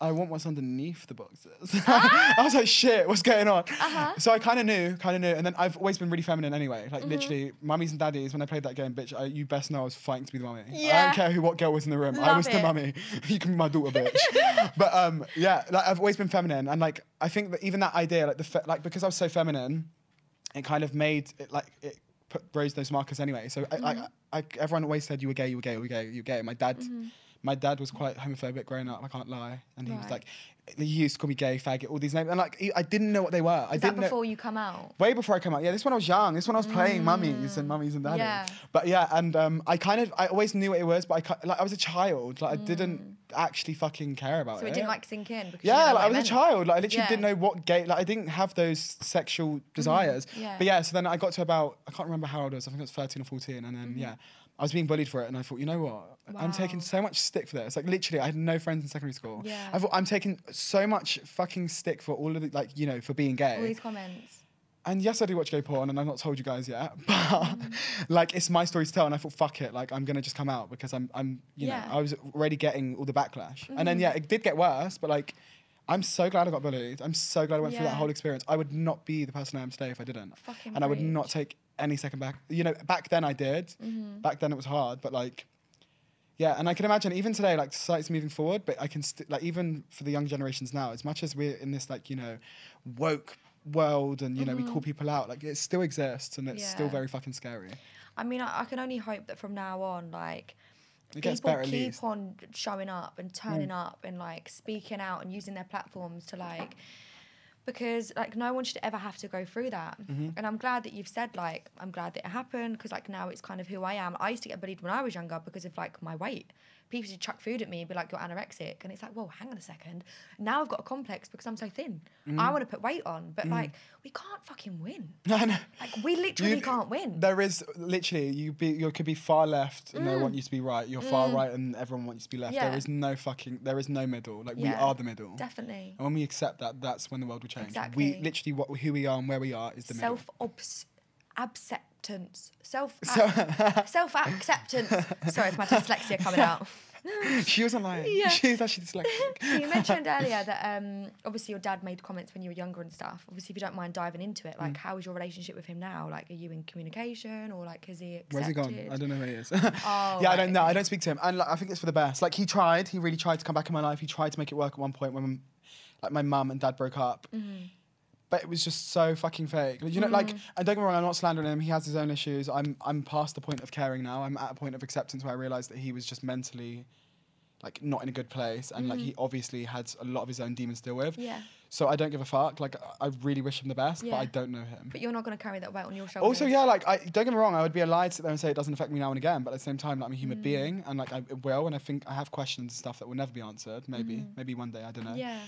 C: I want what's underneath the boxes. I was like, shit, what's going on?
A: Uh-huh.
C: So I kind of knew, kind of knew. And then I've always been really feminine anyway. Like
A: Mm-hmm.
C: literally, mummies and daddies, when I played that game, bitch, I, you best know I was fighting to be the mummy.
A: Yeah.
C: I don't care who, what girl was in the room. I
A: Love
C: was the mummy. you can be my daughter, bitch. but um, yeah, like I've always been feminine. And like, I think that even that idea, like the, fe- like because I was so feminine, it kind of made it like it put raised those markers anyway. So I, like I, everyone always said you were gay, you were gay, you were gay, you were gay. My dad, my dad was quite homophobic growing up. I can't lie, and he was
A: Right.
C: like, he used to call me gay, faggot, all these names, and like he- I didn't know what they were. I
A: Is that
C: didn't know.
A: before you come out?
C: Way before I come out, yeah. This one I was young. This one I was playing mm. mummies and mummies and daddies.
A: Yeah.
C: But yeah, and um, I kind of I always knew what it was, but I ki- like I was a child. Like I didn't mm. actually fucking care about it.
A: So
C: it.
A: it didn't like sink in because you
C: Yeah,
A: know
C: like
A: what
C: I
A: it
C: was a child. Like I literally
A: Yeah.
C: didn't know what gay. Like I didn't have those sexual mm. desires.
A: yeah.
C: But yeah, so then I got to about I can't remember how old I was. I think it was thirteen or fourteen, and then mm-hmm. yeah, I was being bullied for it, and I thought, you know what? I'm taking so much stick for this. Like literally, I had no friends in secondary school.
A: Yeah.
C: I thought I'm taking so much fucking stick for all of the like you know for being gay.
A: All these comments.
C: And yes, I do watch gay porn, and I've not told you guys yet, but
A: Mm.
C: like it's my story to tell. And I thought, fuck it, like I'm gonna just come out because I'm, I'm, you
A: Yeah. Mm-hmm.
C: know, I was already getting all the backlash, and then yeah, it did get worse, but like. I'm so glad I got bullied. I'm so glad I went through that whole experience. I would not be the person I am today if I didn't.
A: Fucking
C: and I would not take any second back. You know, back then I did.
A: Mm-hmm.
C: Back then it was hard, but like, yeah. And I can imagine even today, like society's moving forward, but I can st- like even for the young generations now, as much as we're in this like you know, woke world and you know we call people out, like it still exists and it's still
A: Mm-hmm.
C: Very fucking scary.
A: I mean, I, I can only hope that from now on, like,
C: It
A: people keep on showing up and
C: Mm.
A: turning up and like speaking out and using their platforms to like because like no one should ever have to go through that.
C: Mm-hmm.
A: and i'm glad that you've said like i'm glad that it happened because like now it's kind of who i am. I used to get bullied when i was younger because of like my weight people to chuck food at me and be like you're anorexic and it's like whoa hang on a second now i've got a complex because i'm so thin
C: Mm-hmm.
A: i want to put weight on but like we can't fucking win
C: No, no.
A: like we literally
C: You-
A: can't win
C: There is literally you be you could be far left and they want you to be right. You're far right and everyone wants you to be left.
A: Mm. Yeah.
C: There is no fucking there is no middle. Like we are the middle.
A: definitely
C: And when we accept that, that's when the world will change.
A: Exactly.
C: We literally what who we are and where we are is the middle.
A: self obs- acceptance self
C: So-
A: self acceptance sorry it's my dyslexia coming out
C: she wasn't lying.
A: Yeah.
C: She's actually dyslexic.
A: so you mentioned earlier that um, obviously your dad made comments when you were younger and stuff obviously if you don't mind diving into it
C: Mm.
A: like how is your relationship with him now like are you in communication or like has he accepted
C: Where's he gone? I don't know where he is.
A: Oh,
C: yeah, I don't know. I don't speak to him, and like, I think it's for the best. Like he tried. He really tried to come back in my life. He tried to make it work at one point when, like, my mum and dad broke up.
A: Mm-hmm.
C: But it was just so fucking fake. You know, like, mm. and don't get me wrong. I'm not slandering him. He has his own issues. I'm, I'm past the point of caring now. I'm at a point of acceptance where I realised that he was just mentally, like, not in a good place, and like he mm. obviously had a lot of his own demons to deal with.
A: Yeah.
C: So I don't give a fuck. Like, I really wish him the best, but I don't know him.
A: but you're not going to carry that weight on your shoulders
C: Also, yeah, like I don't get me wrong, I would be a lie to sit there and say it doesn't affect me now and again, but at the same time, like, I'm a
A: Mm.
C: human being, and like I it will, and I think I have questions and stuff that will never be answered. Maybe, mm. maybe one day, I don't know.
A: Yeah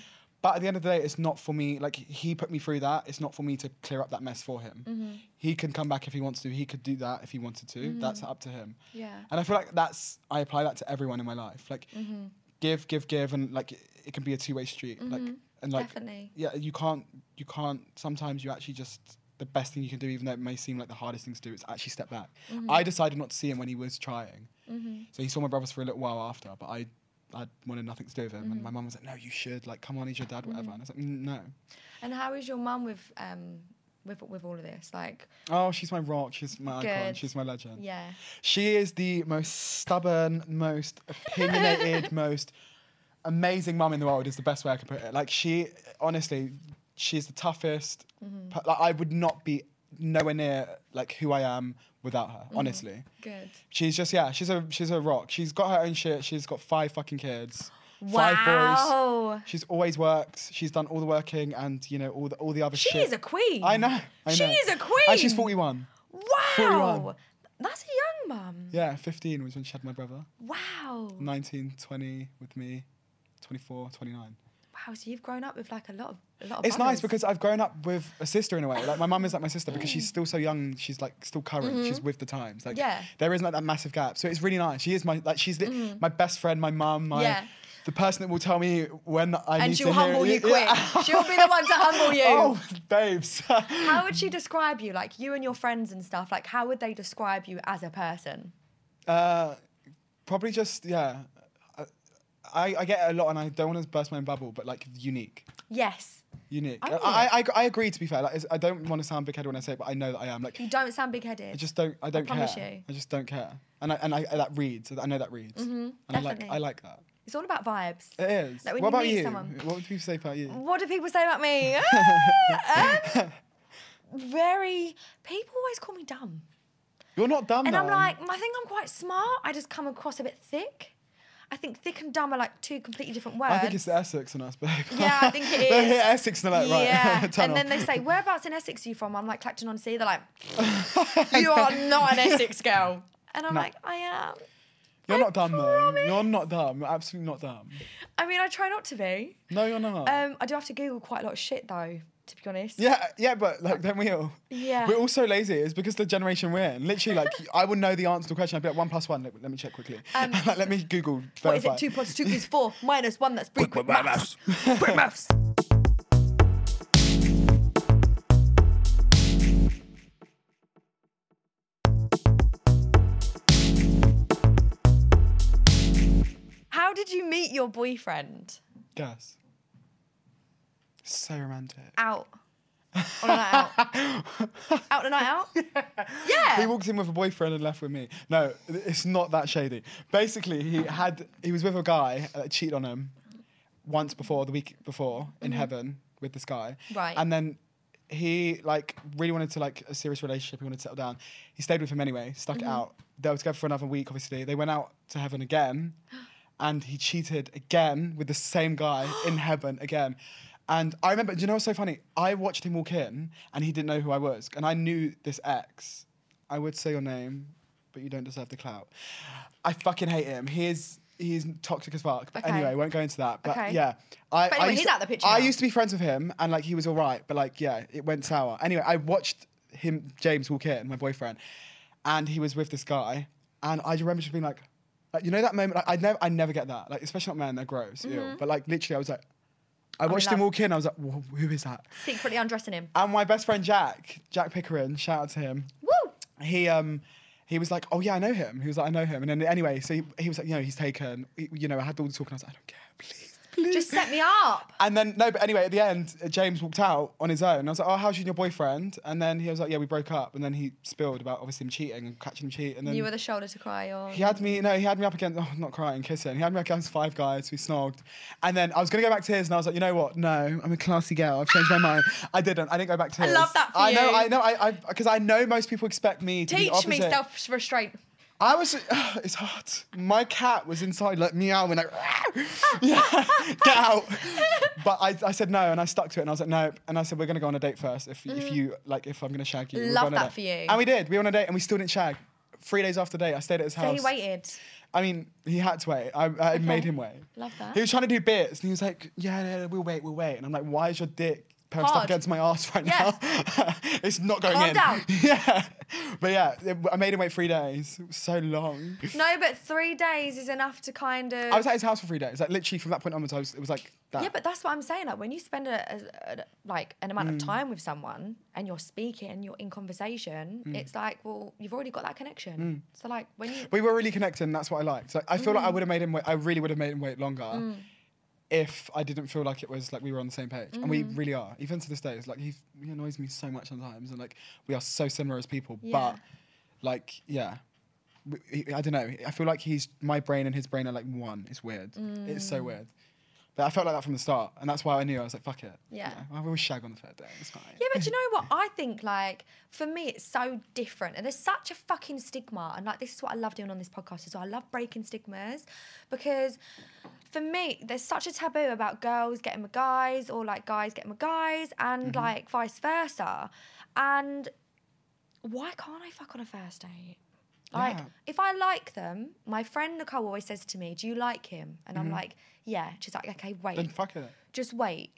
C: But at the end of the day, it's not for me. Like he put me through that. It's not for me to clear up that mess for him.
A: Mm-hmm.
C: He can come back if he wants to. He could do that if he wanted to. That's up to him.
A: yeah
C: And I feel like that's I apply that to everyone in my life. Like
A: Mm-hmm.
C: give, give, give, and like it, it can be a two way street. Like and like
A: Definitely.
C: yeah, you can't you can't. Sometimes you actually just the best thing you can do, even though it may seem like the hardest thing to do, is actually step back.
A: Mm-hmm.
C: I decided not to see him when he was trying. So he saw my brothers for a little while after, but I. I wanted nothing to do with him,
A: Mm-hmm.
C: and my mum was like, "No, you should. Like, come on, he's your dad, whatever." And I was like, "Mm, "No."
A: and how is your mum with um with with all of this like
C: Oh, she's my rock. She's my icon. She's my legend.
A: yeah
C: She is the most stubborn, most opinionated, most amazing mum in the world. Is the best way I can put it. Like she, honestly, she's the toughest.
A: Mm-hmm.
C: Like I would not be nowhere near like who I am without her.
A: Mm.
C: Honestly,
A: Good.
C: she's just yeah, she's a she's a rock. She's got her own shit. She's got five fucking kids, five boys.
A: Wow.
C: She's always worked. She's done all the working and you know all the all the other
A: She
C: shit.
A: is a queen.
C: I know. I
A: She
C: know.
A: is a queen.
C: And she's 41.
A: Wow.
C: 41.
A: That's a young mum.
C: Yeah, 15 was when she had my brother.
A: Wow.
C: 19, 20 with me, 24, 29.
A: Wow. So you've grown up with like a lot of a lot of.
C: It's nice because I've grown up with a sister in a way. Like my mum is like my sister because she's still so young. She's like still current. She's with the times. Like
A: Mm-hmm. Yeah.
C: there isn't like that massive gap. So it's really nice. She is my like she's the, my best friend, my mum, my
A: Mm-hmm. Yeah.
C: the person that will tell me when I need to.
A: and
C: she'll
A: humble you quick.
C: Yeah.
A: She'll be the one to humble you.
C: Oh, babes.
A: How would she describe you? Like you and your friends and stuff. Like how would they describe you as a person?
C: Uh, probably just yeah. I, I get it a lot, and I don't want to burst my own bubble, but like unique,
A: Yes.
C: unique.
A: I
C: I, I, I, I agree. To be fair, like it's- I don't want to sound big-headed when I say, it, but I know that I am. Like
A: You don't sound big-headed.
C: I just don't. I don't
A: promise
C: care.
A: you.
C: I just don't care, and I and I that reads. I know that reads, and I like
A: definitely.
C: I like that.
A: It's all about vibes.
C: It is.
A: Like when
C: what
A: you
C: about
A: meet
C: you?
A: someone-
C: What would people say about you?
A: What do people say about me? Ah, um, very. People always call me dumb,
C: You're not dumb.
A: and I'm
C: though.
A: like, I think I'm quite smart. I just come across a bit thick. I think thick and dumb are like two completely different words.
C: I think it's the Essex in us, babe.
A: Yeah, I think it is.
C: they hit Essex and they're like,
A: yeah,
C: right, turn
A: and then they say, "Whereabouts in Essex are you from?" I'm like, Clacton on Sea. They're like, "You are not an Essex girl," and I'm
C: No.
A: like, "I am."
C: You're
A: I
C: not dumb though. You're not dumb. You're absolutely not dumb.
A: I mean, I try not to be.
C: No, you're not.
A: Um, I do have to Google quite a lot of shit though, to be honest.
C: Yeah, yeah, but like, don't we all?
A: Yeah.
C: We're all so lazy. It's because the generation we're in. Literally, like, I would know the answer to the question. I'd be like, one plus one. Let, let me check quickly.
A: Um,
C: like, let me Google.
A: What is it? Two plus two is four minus one. That's three. Quick
C: Quick
A: maths. Quick maths. How did you meet your boyfriend?
C: Guess. So romantic.
A: Out. On a night out. out on a night out? Yeah.
C: He walked in with a boyfriend and left with me. No, it's not that shady. Basically, he had he was with a guy that cheated on him once before, the week before, in heaven with this guy.
A: Mm-hmm. Right.
C: And then he like really wanted to like a serious relationship. He wanted to settle down. He stayed with him anyway. Stuck
A: Mm-hmm.
C: it out. They were together for another week. Obviously, they went out to heaven again, and he cheated again with the same guy in heaven again. And I remember, do you know what's so funny? I watched him walk in, and he didn't know who I was, and I knew this ex. I would say your name, but you don't deserve the clout. I fucking hate him. He is he's toxic as fuck. But
A: Okay.
C: anyway, I won't go into that. But
A: Okay.
C: yeah, I,
A: But
C: I
A: anyway,
C: used
A: he's
C: to,
A: out the picture
C: I
A: now.
C: used to be friends with him, and like he was all right, but like yeah, it went sour. Anyway, I watched him, James, walk in, my boyfriend, and he was with this guy, and I remember just being like, like you know that moment. Like, I never, I never get that. Like especially not men, they're gross, ew. Mm-hmm. But like literally, I was like, I watched him walk in. I was like, "Whoa, who is that?
A: Secretly undressing him.
C: And my best friend Jack, Jack Pickering, shout out to him.
A: Woo!
C: He um he was like, oh yeah, I know him. He was like, I know him. And then anyway, so he, he was like, you know, he's taken. He- you know, I had all the talk, and I was like, I don't care, please, please.
A: Just set me up.
C: And then no, but anyway, at the end, uh, James walked out on his own. I was like, "Oh, how's you and your boyfriend?" And then he was like, "Yeah, we broke up." And then he spilled about obviously him cheating and catching him cheat. And then
A: You were the shoulder to cry on.
C: he had me, no, he had me up against, oh, not crying, kissing. He had me up against five guys. We snogged. And then I was going to go back to his, and I was like, you know what? No, I'm a classy girl. I've changed my mind. I didn't. I didn't go back to his.
A: I love that for
C: I know. I know, I, because I, know most people expect me to be
A: Teach me self restraint.
C: I was, it's hard. My cat was inside, like meowing, like, yeah, get out. But I, I said no, and I stuck to it, and I was like, no. And I said, we're gonna go on a date first. If, if you, like, if I'm gonna shag you, we'll go
A: Mm. Love
C: on a
A: that
C: date.
A: for you.
C: And we did. We went on a date, and we still didn't shag. Three days after the date, I stayed at his house.
A: So
C: house.
A: he waited.
C: I mean, he had to wait. I, I made him wait.
A: Love that.
C: He was trying to do bits, and he was like, yeah, yeah, yeah, we'll wait, we'll wait. And I'm like, why is your dick pressed up
A: Hard.
C: against my ass right
A: Yeah.
C: now? it's not going
A: Calm
C: in.
A: down.
C: Yeah. But yeah, it- I made him wait three days. It was so long.
A: No, but three days is enough to kind of.
C: I was at his house for three days. Like literally from that point onwards, I was, it was like that.
A: yeah, but that's what I'm saying. Like when you spend a, a, a- like an amount
C: Mm.
A: of time with someone and you're speaking, you're in conversation.
C: Mm.
A: It's like, well, you've already got that connection. So like when you,
C: we were really connecting. that's what I liked. Like, I feel
A: Mm.
C: like I would have made him wait. I really would have made him wait longer. If I didn't feel like it was like we were on the same page, and
A: Mm.
C: we really are, even to this day, it's like he, he annoys me so much sometimes, and like we are so similar as people.
A: Yeah.
C: But like, yeah, I don't know. I feel like he's my brain and his brain are like one. It's weird. It's
A: Mm.
C: so weird. But I felt like that from the start, and that's why I knew I was like, fuck it.
A: Yeah.
C: You know, I will shag on the third day. It's fine.
A: Yeah, but you know what? I think like for me, it's so different, and there's such a fucking stigma. And like this is what I love doing on this podcast as well. I love breaking stigmas because for me, there's such a taboo about girls getting with guys or like guys getting with guys, and mm-hmm. like vice versa. And why can't I fuck on a first date? Like,
C: Yeah.
A: if I like them, my friend Nicole always says to me, "Do you like him?" And I'm like, "Yeah." She's like, "Okay, wait."
C: Then fuck it.
A: just wait.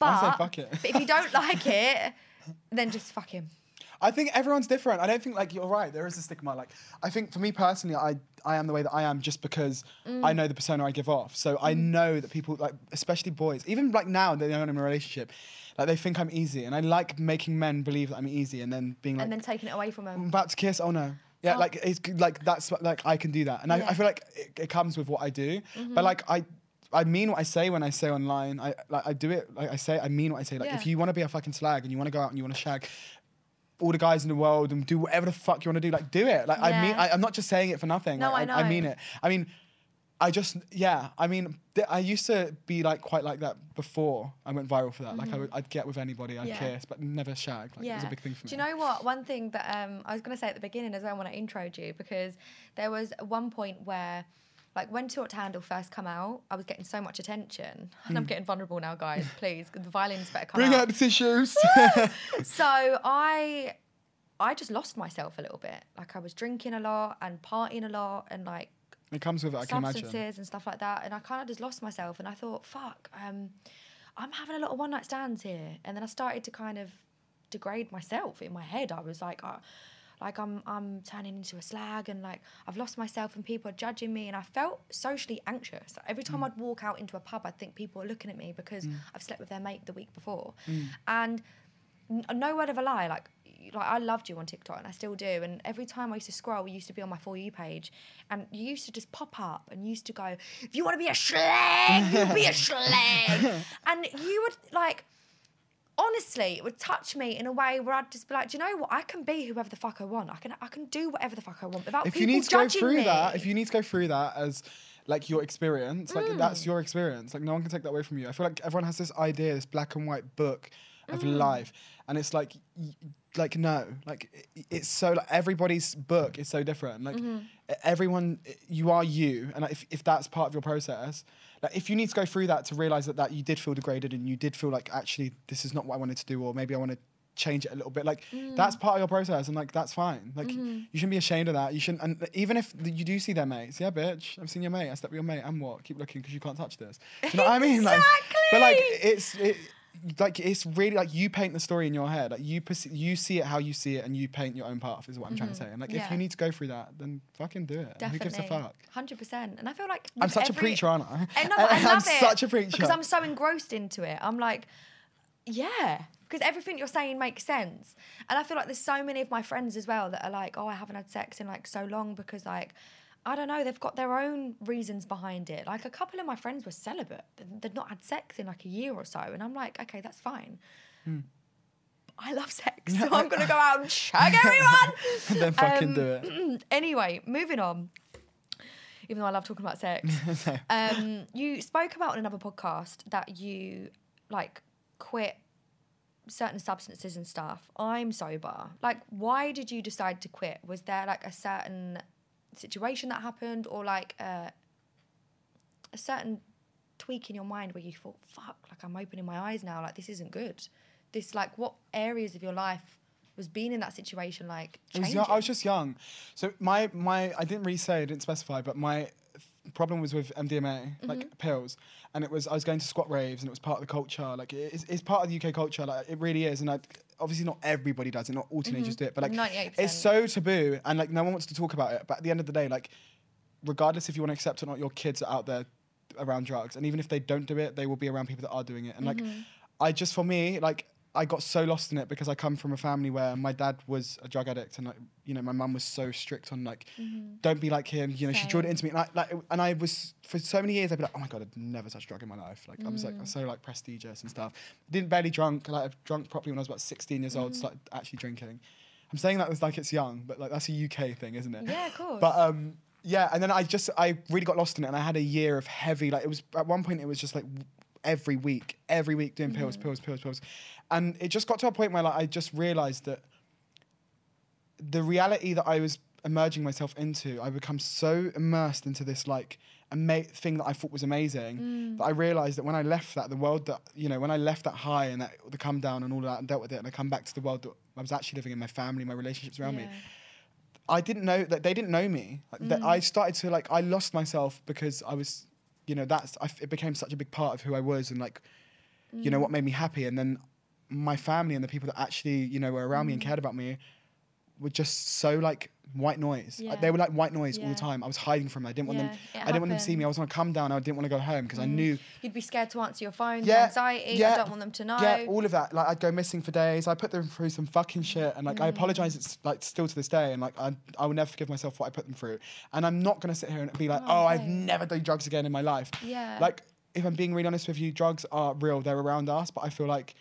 A: But,
C: fuck it.
A: but if you don't like it, then just fuck him.
C: I think everyone's different. I don't think like you're right. There is a stigma. Like I think for me personally, I I am the way that I am just because
A: Mm.
C: I know the persona I give off. So I know that people like, especially boys, even like now they know I'm in a relationship, like they think I'm easy, and I like making men believe that I'm easy, and then being like,
A: and then taking it away from
C: them.
A: I'm
C: about to kiss. Oh no. Yeah,
A: Oh.
C: like it's like that's what- like I can do that, and I,
A: Yeah. Mm-hmm.
C: I feel like it, it comes with what I do. But like I, I mean what I say when I say online. I like I do it. Like I say, I mean what I say. Like if you want to be a fucking slag and you want to go out and you want to shag all the guys in the world and do whatever the fuck you want to do, like do it. Like I mean, I, I'm not just saying it for nothing.
A: No,
C: like,
A: I
C: I mean
A: know.
C: it. I mean, I just yeah. I mean, th- I used to be like quite like that before I went viral for that. Like I would, I'd get with anybody, I'd
A: Mm-hmm. Yeah.
C: kiss, but never shag. Like it was a big thing for me.
A: Do you know what? One thing that um, I was going to say at the beginning as well when I introed you, because there was one point where, like, when Too Hot to Handle first come out, I was getting so much attention. And I'm getting vulnerable now, guys. Please, the violins better come
C: Hmm. Bring
A: out.
C: out the tissues.
A: so I I just lost myself a little bit. Like I was drinking a lot and partying a lot and like
C: it comes with it. I can
A: substances
C: imagine.
A: and stuff like that. And I kind of just lost myself. And I thought, fuck, um, I'm having a lot of one night stands here. And then I started to kind of degrade myself in my head. I was like, uh, like I'm I'm turning into a slag and like I've lost myself and people are judging me and I felt socially anxious. Every time I'd walk out into a pub, I'd think people are looking at me because I've slept with their mate the week before. And no word of a lie, like like I loved you on TikTok and I still do. And every time I used to scroll, you used to be on my for you page, and you used to just pop up and you used to go, "If you want to be a slag, you'll be a slag," and you would like. Honestly, it would touch me in a way where I'd just be like, do you know what? I can be whoever the fuck I want. I can, I can do whatever the fuck I want without
C: if
A: people
C: you need to go
A: judging
C: through
A: me.
C: that, if you need to go through that as like your experience, like
A: Mm.
C: that's your experience. Like no one can take that away from you. I feel like everyone has this idea, this black and white book of
A: Mm.
C: life, and it's like, like no, like it's so like everybody's book is so different. Like
A: Mm-hmm.
C: everyone, you are you, and like, if if that's part of your process. Like if you need to go through that to realize that that you did feel degraded and you did feel like actually this is not what I wanted to do or maybe I want to change it a little bit like
A: Mm.
C: that's part of your process and like that's fine like
A: Mm-hmm.
C: you shouldn't be ashamed of that you shouldn't and even if you do see their mates yeah bitch i've seen your mate i slept with your mate and what keep looking because you can't touch this do you know what i mean like but like it's it, like it's really like you paint the story in your head like you perce- you see it how you see it and you paint your own path is what i'm trying to say and like if
A: Mm-hmm.
C: You need to go through that then fucking do it
A: Definitely.
C: who gives a fuck
A: Hundred percent. And I feel like
C: i'm such a preacher aren't i
A: know, but I
C: i'm
A: it
C: such a preacher
A: because I'm so engrossed into it. I'm like, yeah, because everything you're saying makes sense. And I feel like there's so many of my friends as well that are like, oh, I haven't had sex in like so long because like. I don't know. They've got their own reasons behind it. Like a couple of my friends were celibate; They'd- not had sex in like a year or so, and I'm like, okay, that's fine.
C: Hmm.
A: I love sex, so I'm gonna go out and shag everyone.
C: then fucking
A: Um,
C: do it
A: anyway, moving on. Even though I love talking about sex, um, you spoke about in another podcast that you like quit certain substances and stuff. I'm sober. Like, why did you decide to quit? Was there like a certain situation that happened, or like a, a certain tweak in your mind where you thought, "Fuck!" Like I'm opening my eyes now. Like this isn't good. This like what areas of your life was being in that situation like
C: I was, young, I was just young. So my my I didn't really say, I didn't specify, but my problem was with MDMA,
A: Mm-hmm.
C: like pills, and it was I was going to squat raves, and it was part of the culture. Like it is, it's part of the UK culture. Like it really is, and I, obviously not everybody does it, not all teenagers do it, but like
A: 98%.
C: it's so taboo, and like no one wants to talk about it. But at the end of the day, like regardless if you want to accept it or not, your kids are out there around drugs, and even if they don't do it, they will be around people that are doing it. And like, I just for me, like, I got so lost in it because I come from a family where my dad was a drug addict, and like, you know, my mum was so strict on like, don't be like him. You know, she drilled it into me, and I like, and I was for so many years, I'd be like, oh my god, I'd never touched drug in my life. Like, I was like so like prestigious and stuff. Didn't barely drunk. Like, I've drunk properly when I was about 16 years old. Started actually drinking. I'm saying that as like it's young, but like that's a UK thing, isn't it?
A: Yeah, of course.
C: But um, yeah, and then I just I really got lost in it, and I had a year of heavy like it was at one point it was just like every week, every week doing pills,
A: Mm-hmm.
C: pills, pills, pills, and it just got to a point where like I just realized that the reality that I was emerging myself into, I become so immersed into this like ama- thing that I thought was amazing
A: Mm.
C: that I realized that when I left that, the world that you know, when I left that high and that the come down and all that and dealt with it, and I come back to the world that I was actually living in, my family, my relationships around me. I didn't know that they didn't know me. Like, That
A: Mm.
C: I started to like I lost myself because I was, you know, that's I, it became such a big part of who I was and like, you know,
A: Mm.
C: what made me happy. And then my family and the people that actually you know were around
A: Mm.
C: me and cared about me were just so like white noise. Like, they were like white noise all the time. I was hiding from them. I didn't want
A: Yeah,
C: them. I didn't want them to see me. I was on a come down. I didn't want to go home because I
A: Mm.
C: knew
A: You'd be scared to answer your phone.
C: Yeah,
A: Yeah, anxiety.
C: yeah,
A: I don't want them to know.
C: Yeah, all of that. Like I'd go missing for days. I put them through some fucking shit, and like I
A: Mm.
C: apologize. It's like still to this day, and like I, I will never forgive myself for what I put them through. And I'm not gonna sit here and be like,
A: Oh,
C: oh, I've never done drugs again in my life.
A: Yeah.
C: Like if I'm being really honest with you, drugs are real. They're around us, but I feel like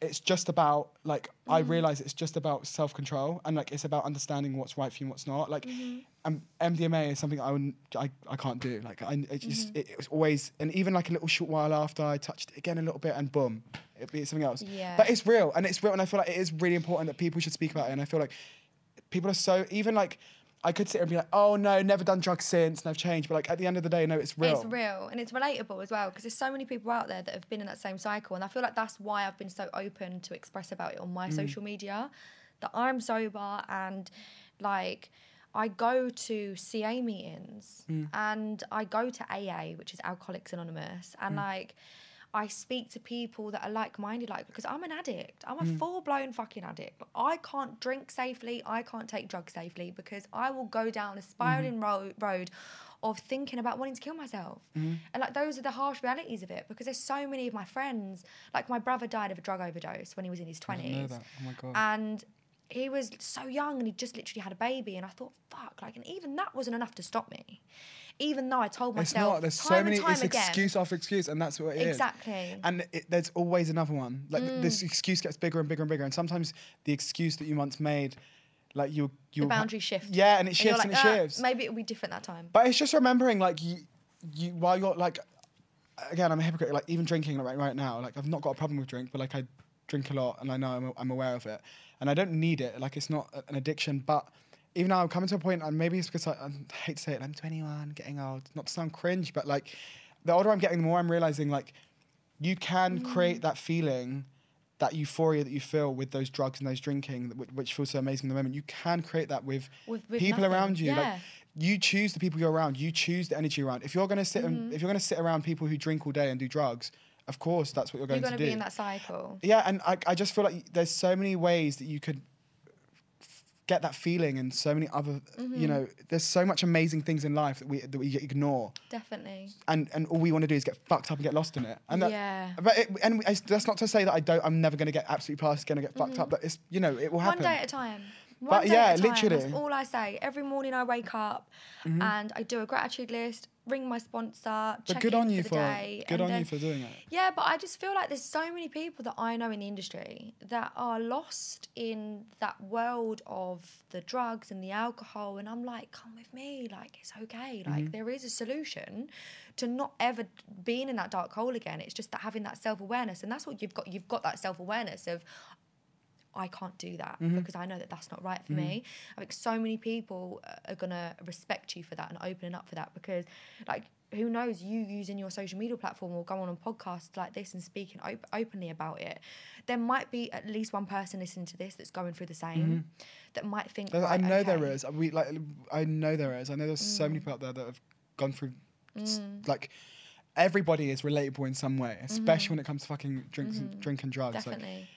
C: it's just about like I
A: Mm.
C: realize it's just about self control and like it's about understanding what's right for you and what's not. Like
A: Mm-hmm.
C: um, MDMA is something I, would, I I can't do. Like I it just
A: Mm-hmm.
C: it, it was always and even like a little short while after I touched it again a little bit and boom, it'd be something else.
A: Yeah.
C: But it's real and it's real and I feel like it is really important that people should speak about it and I feel like people are so even like I could sit here and be like, oh no, never done drugs since and I've changed. But like at the end of the day, no, it's real.
A: It's real and it's relatable as well because there's so many people out there that have been in that same cycle, and I feel like that's why I've been so open to express about it on
C: Mm.
A: my social media. That I'm sober and like I go to CA meetings
C: Mm.
A: and I go to AA, which is Alcoholics Anonymous,
C: Mm.
A: and like. I speak to people that are like-minded, like because I'm an addict. I'm a
C: Mm.
A: full-blown fucking addict. I can't drink safely. I can't take drugs safely because I will go down a spiraling ro- road of thinking about wanting to kill myself. And like those are the harsh realities of it because there's so many of my friends. Like my brother died of a drug overdose when he was in his
C: I didn't know
A: twenties.
C: Oh my god.
A: and he was so young and he just literally had a baby. And I thought, fuck, like, and even that wasn't enough to stop me. Even though I told
C: it's
A: myself
C: not. There's
A: time
C: so
A: and
C: many.
A: time
C: It's
A: again,
C: excuse after excuse, and that's what it is.
A: Exactly. Mm.
C: And it, there's always another one. Like th- this excuse gets bigger and bigger and bigger, and sometimes the excuse that you once made, like you, you
A: the boundary shift.
C: Yeah, and it shifts and,
A: like,
C: it
A: "Ah,
C: shifts.
A: Maybe it'll be different that time.
C: But it's just remembering, like you, you while you're like, again, I'm a hypocrite. Like even drinking right, right now, like I've not got a problem with drink, but like I drink a lot, and I know I'm, I'm aware of it, and I don't need it. Like it's not an addiction, but. Even now, I'm coming to a point, and maybe it's because I, I hate to say it, I'm 21, getting old. Not to sound cringe, but like, the older I'm getting, the more I'm realizing like, you can
A: Mm.
C: create that feeling, that euphoria that you feel with those drugs and those drinking, which, which feels so amazing in the moment. You can create that with,
A: With- with
C: people
A: nothing.
C: around you. Like, you choose the people you're around. You choose the energy around. If you're gonna sit
A: Mm-hmm.
C: and if you're gonna sit around people who drink all day and do drugs, of course that's what you're going to do.
A: You're going
C: to
A: be in that cycle.
C: yeah, and I, I just feel like there's so many ways that you could f- get that feeling and so many other
A: Mm-hmm.
C: you know there's so much amazing things in life that we that we ignore
A: Definitely.
C: and and all we want to do is get fucked up and get lost in it and that,
A: Yeah.
C: but it, and that's not to say that I don't I'm never going to get absolutely past going to get fucked up but it's you know it will happen
A: Mm-hmm. One day at a time. One
C: But yeah,
A: at a time.
C: literally.
A: That's all I say. Every morning I wake up and I do a gratitude list, ring my sponsor,
C: but
A: check
C: good
A: in
C: on you
A: for day.
C: good on
A: then-
C: you for doing it
A: Yeah, but I just feel like there's so many people that I know in the industry that are lost in that world of the drugs and the alcohol. And I'm like, come with me. Like, it's okay. Like,
C: Mm-hmm.
A: there is a solution to not ever being in that dark hole again. It's just that having that self awareness. And that's what you've got. You've got that self awareness of, I can't do that
C: Mm-hmm.
A: because I know that that's not right for me. I think so many people uh, are gonna respect you for that and opening up for that because, like, who knows? You using your social media platform or going on podcasts like this and speaking op- openly about it, there might be at least one person listening to this that's going through the same that might think.
C: I
A: "Right,
C: know there
A: okay."
C: is. We like. I know there is. I know there's so
A: Mm.
C: many people out there that have gone through, s- like, everybody is relatable in some way, especially when it comes to fucking drinks, and, drink and drugs. Like,
A: Mm-hmm. Definitely.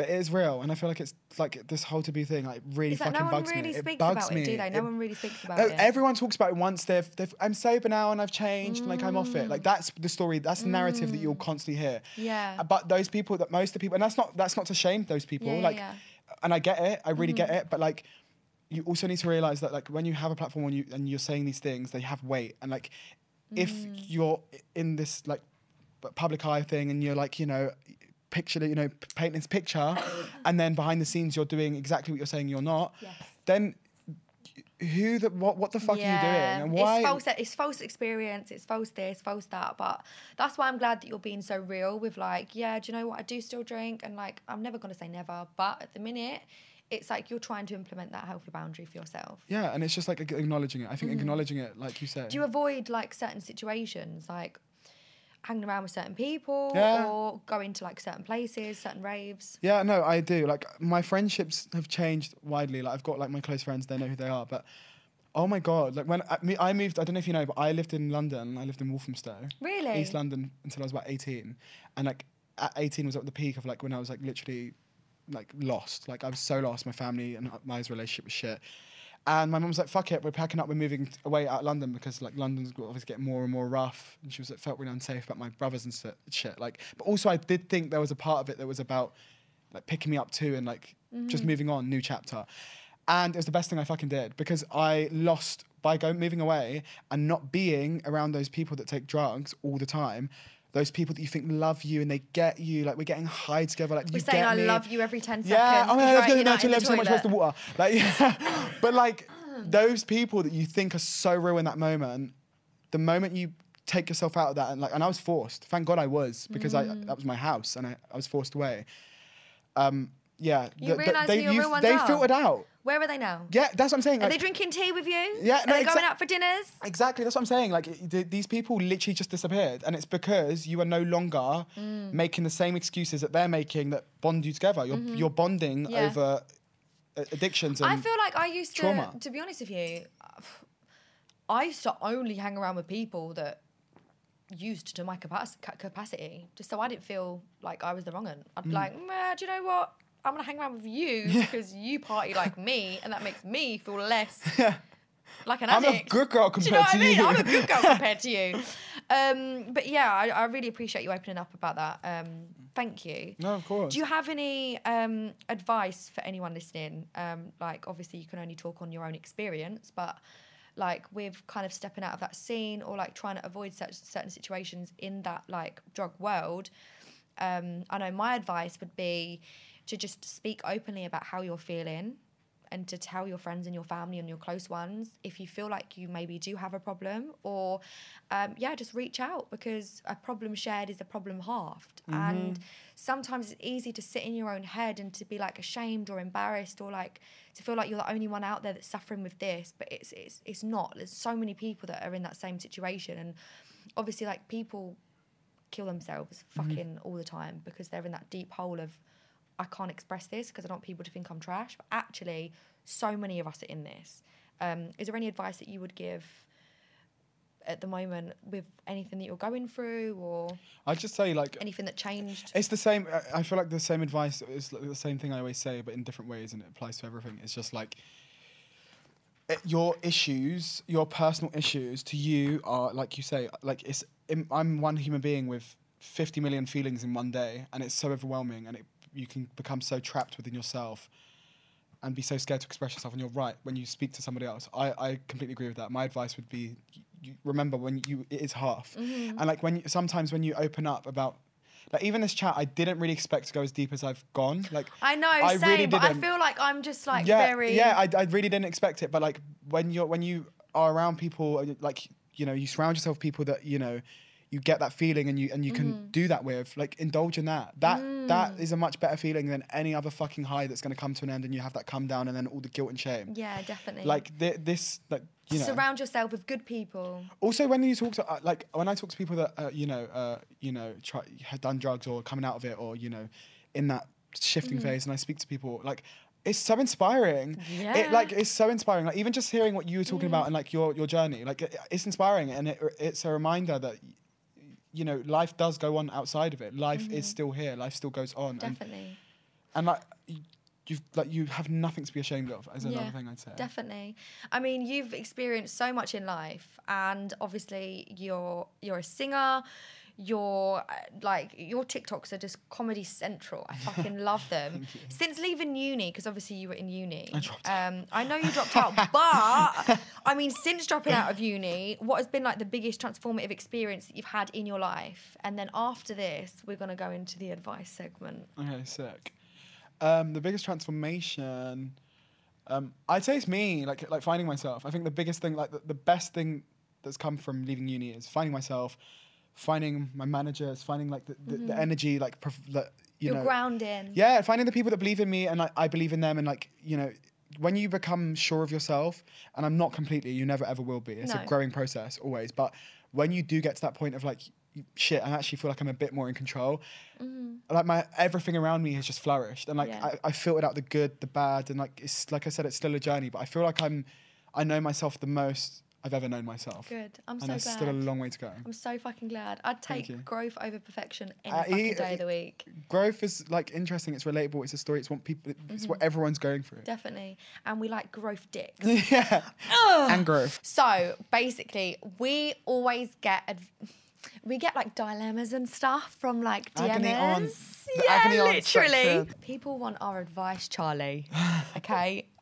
C: But it is real, and I feel like it's like this whole taboo thing. Like, really
A: It's like
C: fucking
A: no
C: bugs
A: really
C: me. it bugs
A: about
C: me.
A: it, do they? No
C: It-
A: one really speaks about
C: Oh,
A: it.
C: Everyone talks about it once they've, they've I'm sober now and I've changed and like I'm off it. Like that's the story. That's the narrative that you'll constantly hear.
A: Mm. Yeah.
C: Uh, But those people that most of the people and that's not that's not to shame those people.
A: Yeah,
C: like
A: yeah.
C: and I get it. I really get it. But like you also need to realize that like when you have a platform and you and you're saying these things, they have weight. And like if
A: Mm.
C: you're in this like public eye thing and you're like, you know, picture you know, painting this picture and then behind the scenes you're doing exactly what you're saying you're not,
A: Yes.
C: then who the what what the fuck are you doing and why
A: It's false. It's false experience. It's false this, false that. But that's why I'm glad that you're being so real with like, yeah, do you know what? I do still drink, and like, I'm never gonna say never. But at the minute, it's like you're trying to implement that healthy boundary for yourself.
C: yeah and it's just like acknowledging it i think mm-hmm. acknowledging it like you said.
A: Do you avoid like certain situations, like hanging around with certain people,
C: Yeah.
A: or going to like certain places, certain raves?
C: Yeah, no, I do. Like my friendships have changed widely. Like I've got like my close friends, they know who they are. But oh my god, like when I, I moved, I don't know if you know, but I lived in London. I lived in Walthamstow,
A: Really?
C: East London, until I was about eighteen. And like at eighteen was at the peak of like when I was like literally like lost. Like I was so lost. My family and my relationship was shit. And my mum was like, "Fuck it, we're packing up. We're moving away out of London because like London's obviously getting more and more rough." And she was like, felt really unsafe about my brothers and shit. Like, but also I did think there was a part of it that was about like picking me up too and like just mm-hmm. moving on, new chapter. And it was the best thing I fucking did because I lost by going moving away and not being around those people that take drugs all the time. Those people that you think love you and they get you, like we're getting high together. Like
A: We're
C: you
A: saying
C: get
A: I
C: me.
A: love you every 10 seconds.
C: Yeah, oh
A: because
C: my
A: you're
C: god,
A: out- you're
C: go
A: not
C: to
A: the
C: love so much. Where's the water? Like, yeah. but like those people that you think are so real in that moment, the moment you take yourself out of that and like, and I was forced. Thank God I was because I
A: Mm.
C: that was my house and I, I was forced away. Um, yeah,
A: You
C: th- th-
A: realise
C: they you- they filtered out.
A: Where are they now?
C: Yeah, that's what I'm saying.
A: Are
C: like-
A: they drinking tea with you?
C: Yeah,
A: Are
C: no,
A: they going out for dinners?
C: Exactly, that's what I'm saying. Like th- these people literally just disappeared, and it's because you are no longer
A: Mm.
C: making the same excuses that they're making that bond you together. You're you're bonding
A: Mm-hmm. Yeah.
C: over uh, addictions. And
A: I feel like I used to,
C: trauma.
A: to be honest with you, I used to only hang around with people that used to my capac- capacity, just so I didn't feel like I was the wrong one. I'd
C: Mm.
A: be like, "Meh, do you know what? I'm gonna hang around with you because you party like me, and that makes me feel less like an
C: I'm a good girl compared
A: Do you know what I mean?
C: you.
A: I'm a good girl compared to you. Um, but yeah, I, I really appreciate you opening up about that. Um, thank you.
C: No, of course.
A: Do you have any um, advice for anyone listening? Um, like, obviously, you can only talk on your own experience, but like with kind of stepping out of that scene or like trying to avoid such certain situations in that like drug world, um, I know my advice would be to just speak openly about how you're feeling and to tell your friends and your family and your close ones if you feel like you maybe do have a problem or um, yeah just reach out because a problem shared is a problem halved. And sometimes it's easy to sit in your own head and to be like ashamed or embarrassed or like to feel like you're the only one out there that's suffering with this but it's it's, it's not. There's so many people that are in that same situation and obviously like people kill themselves fucking all the time because they're in that deep hole of I can't express this because I don't want people to think I'm trash. But actually, so many of us are in this. Um, is there any advice that you would give at the moment with anything that you're going through or
C: I'd just say like
A: anything that changed?
C: it's the same. I- I feel like the same advice is the same thing I always say, but in different ways, and it applies to everything. It's just like your issues, your personal issues to you are like you say, like it's. im- I'm one human being with 50 million feelings in one day, and it's so overwhelming, and it you can become so trapped within yourself. And be so scared to express yourself, and you're right. When you speak to somebody else, I, I completely agree with that. My advice would be, you, remember when you it is half, mm-hmm. and like when you, sometimes when you open up about like even this chat, I didn't really expect to go as deep as I've gone. Like
A: I know,
C: I
A: same,
C: really
A: but I feel like I'm just like
C: yeah,
A: very.
C: yeah, I, I really didn't expect it. But like when you're when you are around people, like you know, you surround yourself with people that you know, you get that feeling and you and you can
A: Mm-hmm.
C: do that with. Like indulge in that. That
A: Mm.
C: that is a much better feeling than any other fucking high that's going to come to an end and you have that come down and then all the guilt and shame.
A: yeah, definitely.
C: Like thi- this, like you know.
A: surround yourself with good people.
C: Also, when you talk to uh, like when I talk to people that uh, you know, uh, you know, try had done drugs or coming out of it or you know, in that shifting
A: Mm-hmm.
C: phase, and I speak to people like. It's so inspiring.
A: Yeah.
C: It like it's so inspiring. Like even just hearing what you were talking
A: Mm.
C: about and like your your journey, like it, it's inspiring and it, it's a reminder that you know life does go on outside of it. Life is mm-hmm. still here. Life still goes on. And,
A: Definitely.
C: and like you- you've like you have nothing to be ashamed of. Is another
A: Yeah,
C: thing I'd say.
A: Definitely. I mean, you've experienced so much in life, and obviously, you're you're a singer. You're uh, like your TikToks are just comedy central. I fucking love them. Since leaving uni, because obviously you were in uni.
C: I dropped
A: Um, I know you dropped out, but I mean, since dropping out of uni, what has been like the biggest transformative experience that you've had in your life? And then after this, we're gonna go into the advice segment.
C: Okay, sick. Um, the biggest transformation. Um, I'd say it's me, like like finding myself. I think the biggest thing, like the, the best thing that's come from leaving uni is finding myself, finding my managers, finding like the, the, the energy, like prof- like, you
A: You're
C: know,
A: grounding.
C: yeah, finding the people that believe in me and I, I believe in them, and like you know, when you become sure of yourself, and I'm not completely, you never ever will be. It's
A: No.
C: a growing process always, but when you do get to that point of like shit, I actually feel like I'm a bit more in control. Like my everything around me has just flourished, and like
A: Mm-hmm. Yeah.
C: I, I filtered out the good, the bad, and like it's like I said, it's still a journey, but I feel like I'm, I know myself the most I've ever known myself.
A: Good. I'm
C: and
A: so
C: there's
A: glad.
C: still a long way to go.
A: I'm so fucking glad. I'd take growth over perfection any
C: Uh,
A: fucking
C: he-
A: day of the week.
C: Growth is like interesting. It's relatable. It's a story. It's what people. It's
A: Mm-hmm.
C: what everyone's going through.
A: Definitely. And we like growth dicks.
C: yeah. And growth.
A: So basically, we always get adv- we get like dilemmas and stuff from like DMs. Yeah, literally.
C: section.
A: People want our advice, Charlie. Okay.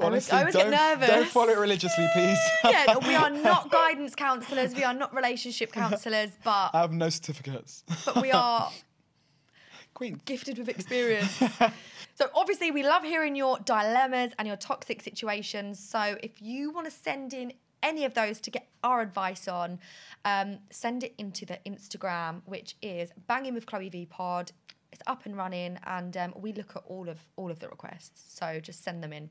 A: I always-
C: Honestly,
A: I get
C: don't,
A: nervous.
C: don't follow it religiously, please.
A: yeah, we are not guidance counselors. We are not relationship counselors, but
C: I have no certificates.
A: but we are
C: Queen.
A: gifted with experience. so obviously we love hearing your dilemmas and your toxic situations. So if you want to send in any of those to get our advice on, um, send it into the Instagram, which is banging with Chloe V Pod. It's up and running, and um, we look at all of all of the requests. So just send them in.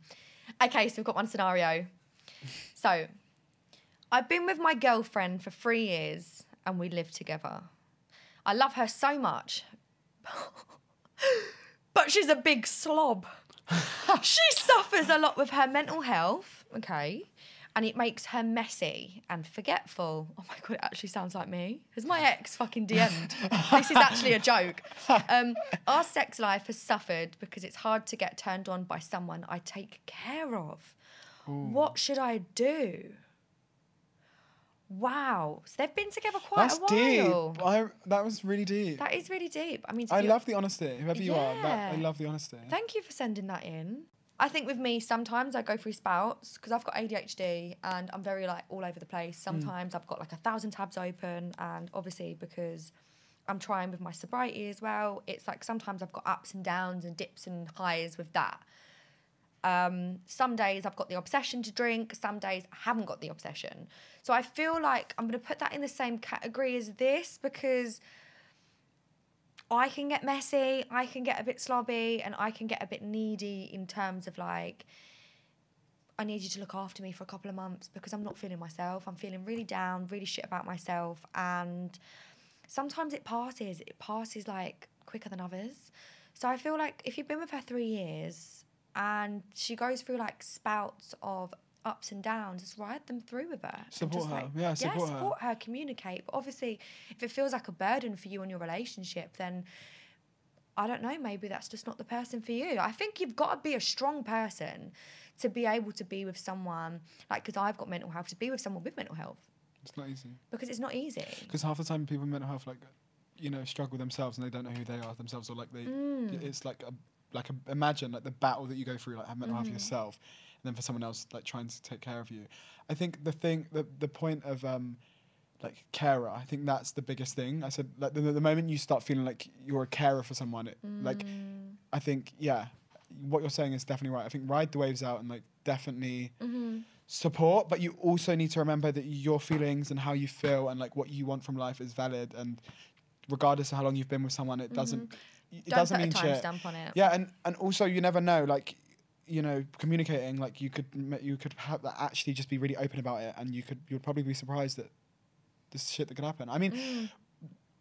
A: Okay, so we've got one scenario. So I've been with my girlfriend for three years, and we live together. I love her so much, but she's a big slob. she suffers a lot with her mental health, okay? And it makes her messy and forgetful. Oh my god, it actually sounds like me. Has my ex fucking DM'd? this is actually a joke. Um, our sex life has suffered because it's hard to get turned on by someone I take care of. What should I do? Wow. So they've been together quite
C: That's
A: a while.
C: deep. I, that was really deep.
A: That is really deep. I mean,
C: I love the honesty. Whoever you are, that, I love the honesty.
A: Thank you for sending that in. I think with me, sometimes I go through spouts because I've got ADHD and I'm very like all over the place. Sometimes I've got like a thousand tabs open, and obviously because I'm trying with my sobriety as well, it's like sometimes I've got ups and downs and dips and highs with that. Um, some days I've got the obsession to drink, some days I haven't got the obsession. So I feel like I'm going to put that in the same category as this because I can get messy, I can get a bit slobby, and I can get a bit needy in terms of like, I need you to look after me for a couple of months because I'm not feeling myself. I'm feeling really down, really shit about myself. And sometimes it passes, it passes like quicker than others. So I feel like if you've been with her three years and she goes through like spouts of ups and downs, just ride them through with her. and
C: Support
A: just,
C: her.
A: like-
C: Yeah, support her.
A: support her, communicate. But obviously, if it feels like a burden for you in your relationship, then I don't know, maybe that's just not the person for you. I think you've got to be a strong person to be able to be with someone, like, because I've got mental health, to be with someone with mental health,
C: It's not easy.
A: because it's not easy.
C: Because half the time people with mental health, like, you know, struggle themselves and they don't know who they are themselves, or like they,
A: Mm.
C: it's like a, like a, imagine like the battle that you go through, like have mental
A: Mm-hmm.
C: health yourself, and then for someone else like trying to take care of you. I think the thing, the the point of um, like carer, I think that's the biggest thing. I said like the, the moment you start feeling like you're a carer for someone, it, like
A: Mm.
C: I think yeah, what you're saying is definitely right. I think ride the waves out and like definitely
A: Mm-hmm.
C: support, but you also need to remember that your feelings and how you feel and like what you want from life is valid and regardless of how long you've been with someone, it doesn't it
A: Mm-hmm. Don't
C: doesn't
A: put a
C: mean shit.
A: it.
C: Yeah, and and also you never know like you know communicating like you could you could have that actually just be really open about it and you could you'd probably be surprised that this shit that could happen. I mean.
A: Mm.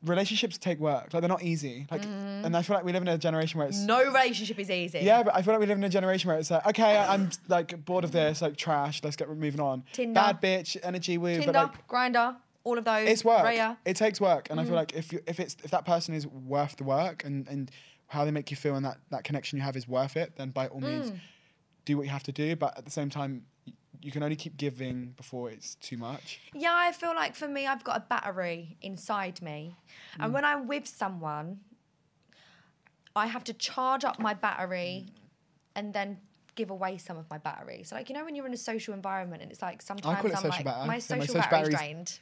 C: Relationships take work, like they're not easy. Like,
A: Mm-hmm.
C: and I feel like we live in a generation where it's
A: No relationship is easy.
C: yeah, but I feel like we live in a generation where it's like, okay, I- I'm like bored of this, like trash. Let's get moving on.
A: Tinder.
C: Bad bitch, energy woo,
A: Tinder,
C: but like
A: Grindr, all of those.
C: it's work.
A: Raya.
C: It takes work, and I
A: Mm-hmm.
C: feel like if you, if it's if that person is worth the work and and how they make you feel and that that connection you have is worth it, then by all means,
A: Mm.
C: Do what you have to do. But at the same time, you can only keep giving before it's too much.
A: Yeah, I feel like for me, I've got a battery inside me.
C: Mm.
A: And when I'm with someone, I have to charge up my battery and then give away some of my battery. So, like, you know, when you're in a social environment and it's like sometimes
C: it
A: I'm
C: social
A: like,
C: battery.
A: my
C: Yeah,
A: social,
C: my social
A: battery's
C: battery's-
A: drained.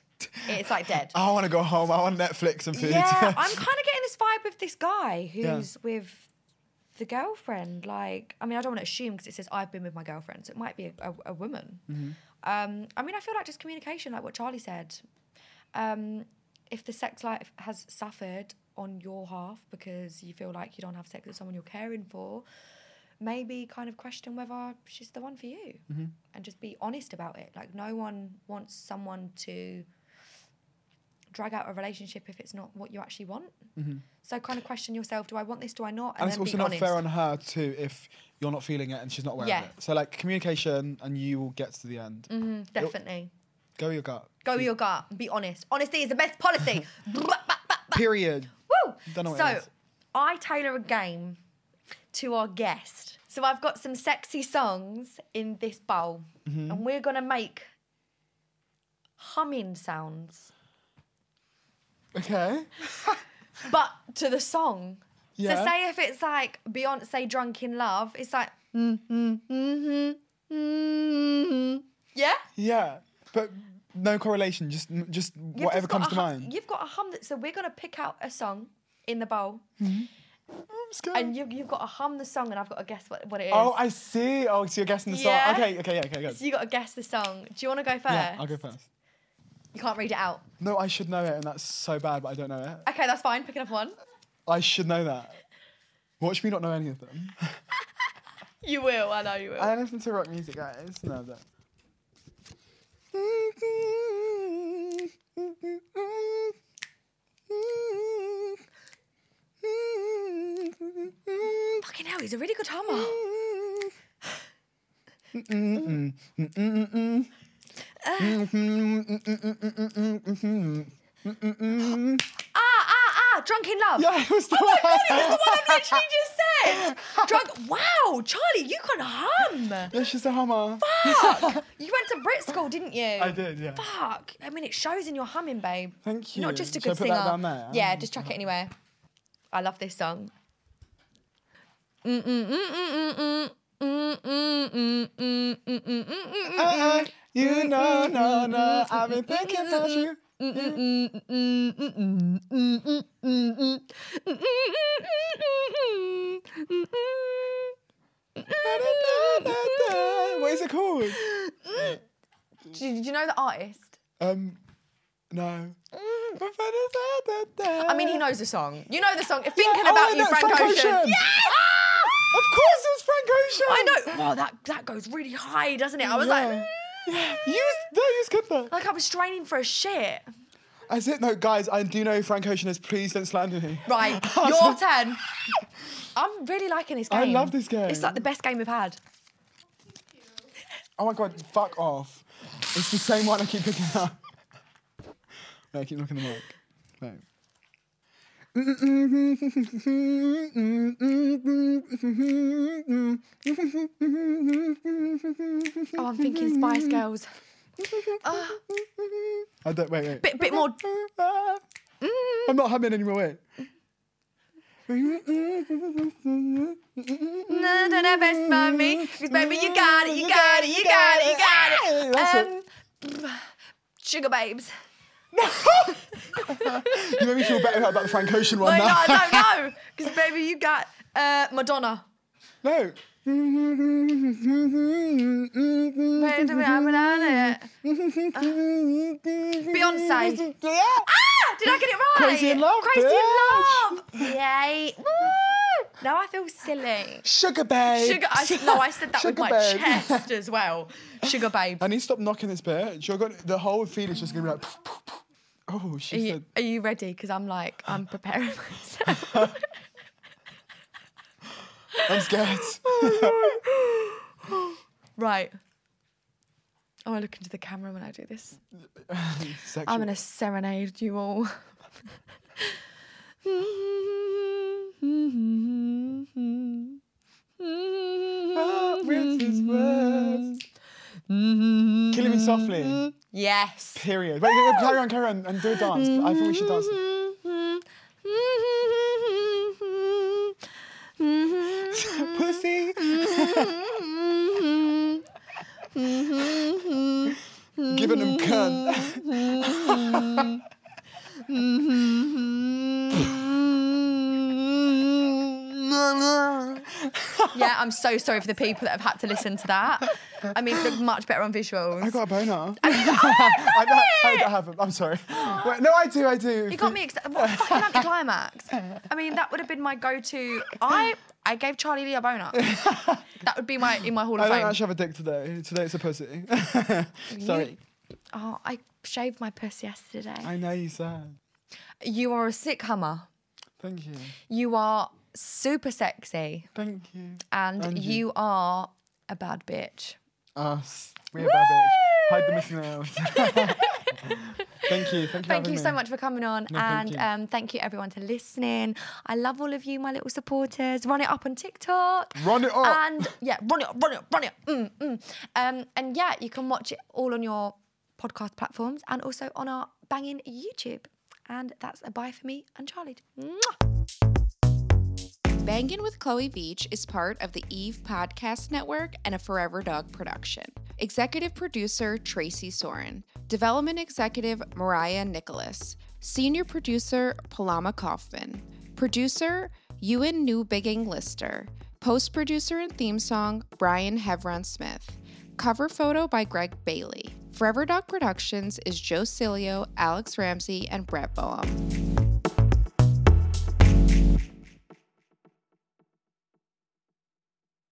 A: it's like dead.
C: I want to go home. I want Netflix and food.
A: Yeah, I'm kind of getting this vibe with this guy
C: Yeah.
A: who's with the girlfriend. Like, I mean, I don't want to assume because it says I've been with my girlfriend, so it might be a, a, a woman. Um, I mean, I feel like just communication, like what Charlie said. Um, if the sex life has suffered on your half because you feel like you don't have sex with someone you're caring for, maybe kind of question whether she's the one for you and just be honest about it. Like, no one wants someone to drag out a relationship if it's not what you actually want. So, kind of question yourself do I want this? Do I not?
C: and it's
A: then
C: also not
A: honest.
C: fair on her too if you're not feeling it and she's not aware
A: Yeah.
C: of it. So like communication, and you will get to the end.
A: Mhm, definitely.
C: Go with your gut.
A: Go with your gut. Be honest. Honesty is the best policy.
C: Period.
A: Woo!
C: Don't know what
A: so,
C: it is.
A: I tailor a game to our guest. So, I've got some sexy songs in this bowl,
C: Mm-hmm.
A: and we're going to make humming sounds,
C: Okay.
A: but to the song.
C: Yeah.
A: So, say if it's like Beyonce Drunk in Love, it's like, mm, mm, mm, mm, yeah?
C: Yeah, but no correlation. Just just
A: You've
C: whatever
A: just
C: comes to
A: hum-
C: mind.
A: You've got a hum that, so we're going to pick out a song in the bowl,
C: I'm scared.
A: and you, you've got to hum the song, and I've got to guess what, what it is.
C: oh, I see. Oh, so you're guessing the song.
A: Yeah.
C: Okay, okay, yeah, okay, good.
A: So you got to guess the song. Do you want to go first?
C: Yeah, I'll go first.
A: You can't read it out.
C: No, I should know it, and that's so bad, but I don't know it.
A: Okay, that's fine. Picking up one.
C: I should know that. Watch me not know any of them.
A: You will. I know you will.
C: I listen to rock music, guys. No, that.
A: Fucking hell, he's a really good hummer. Ah, ah, ah! Drunk in love.
C: Yeah, it was the
A: Oh my god, it was the one I literally just said. Drunk. Wow, Charlie, you can hum.
C: Yeah, she's a hammer.
A: Fuck. You went to Brit school, didn't you?
C: I did, yeah.
A: Fuck. I mean, it shows in your humming, babe.
C: Thank
A: You're not just a
C: Should
A: good singer.
C: that down there?
A: Yeah, just chuck it anywhere. I love this song.
C: Uh-uh. You know, no, no. I've been thinking about you. What is it called?
A: Do you, do you know the artist?
C: Um, no.
A: I mean, he knows the song. You know the song. Thinking
C: Oh,
A: about
C: I
A: you, Frank, Ocean.
C: Ocean.
A: Yeah!
C: Of course, it was Frank Ocean.
A: I know. Wow, that that goes really high, doesn't it? I was like,
C: Yeah. You no, you though.
A: like I was straining for a shit.
C: As it, no, guys, I do know Frank Ocean is. Please don't slander me.
A: Right, your turn. I'm really liking this game.
C: I love this game.
A: It's like the best game we've had.
C: Oh my god, fuck off. It's the same one I keep picking up. No, I keep looking at the mic. No.
A: Oh, I'm thinking Spice Girls. Ah,
C: I don't, wait, wait.
A: bit, bit more.
C: I'm not humming anymore, wait.
A: No, don't ever smile me, cause baby you got it, you got it, you got it, you got it.
C: It.
A: Um, Sugababes.
C: You made me feel better about the Frank Ocean one
A: Wait, no. I don't know, cause baby you got uh, Madonna.
C: No.
A: Wait a minute, I'm on it. Beyonce.
C: Yeah.
A: Ah, did I get it right?
C: Crazy in Love,
A: Crazy
C: bitch.
A: in love. Yay. Woo. Now I feel silly.
C: Sugar babe.
A: Sugar. I, no, I said that with my
C: babe.
A: chest as well. Sugar babe.
C: I need to stop knocking this bitch. You're going the whole feed is just gonna be like. Oh,
A: Are
C: she
A: you,
C: said.
A: are you ready? Because I'm like, I'm preparing myself.
C: I'm scared.
A: right. Oh, I look into the camera when I do this.
C: Sexual.
A: I'm gonna serenade you all.
C: Ah, with words. Killing me softly. Mm-hmm.
A: Yes.
C: Period. Wait, wait, carry on, carry on, and do a dance. I think we should dance. Mm-hmm. Pussy. Mm-hmm. Giving him cunt.
A: yeah, I'm so sorry for the people that have had to listen to that. I mean, it looked much better on visuals.
C: I got a boner. I, don't, I don't have. A, I'm sorry. Wait, no, I do. I do.
A: You got me excited. What a fucking anticlimax. I mean, that would have been my go-to. I I gave Charlie Lee a boner. that would be my in my hall
C: I
A: of
C: don't
A: fame.
C: actually have a dick today. Today it's a pussy. sorry.
A: Oh, I shaved my puss yesterday.
C: I know you said.
A: You are a sick hummer.
C: Thank you.
A: You are super sexy,
C: Thank you.
A: and,
C: And you.
A: you are a bad bitch.
C: Us. We're bad bitch. Hide the missing nails. thank you. Thank you.
A: Thank you
C: me.
A: so much for coming on,
C: No, thank
A: and
C: you.
A: um, thank you everyone to listening. I love all of you, my little supporters. Run it up on TikTok.
C: Run it up.
A: And yeah, run it up, run it up, run it up. Mm, mm. Um, and yeah, you can watch it all on your podcast platforms and also on our banging YouTube. And that's a bye for me and Charlie. Mwah.
D: Bangin' with Chloe Veitch is part of the Eve Podcast Network and a Forever Dog production. Executive producer Tracy Soren. Development executive Mariah Nickolas. Senior producer Pulama Kaufman. Producer Ewan Newbigging Lister. Post producer and theme song Brian Heveron Smith. Cover photo by Greg Bailey. Forever Dog Productions is Joe Cilio, Alex Ramsey, and Brett Boham.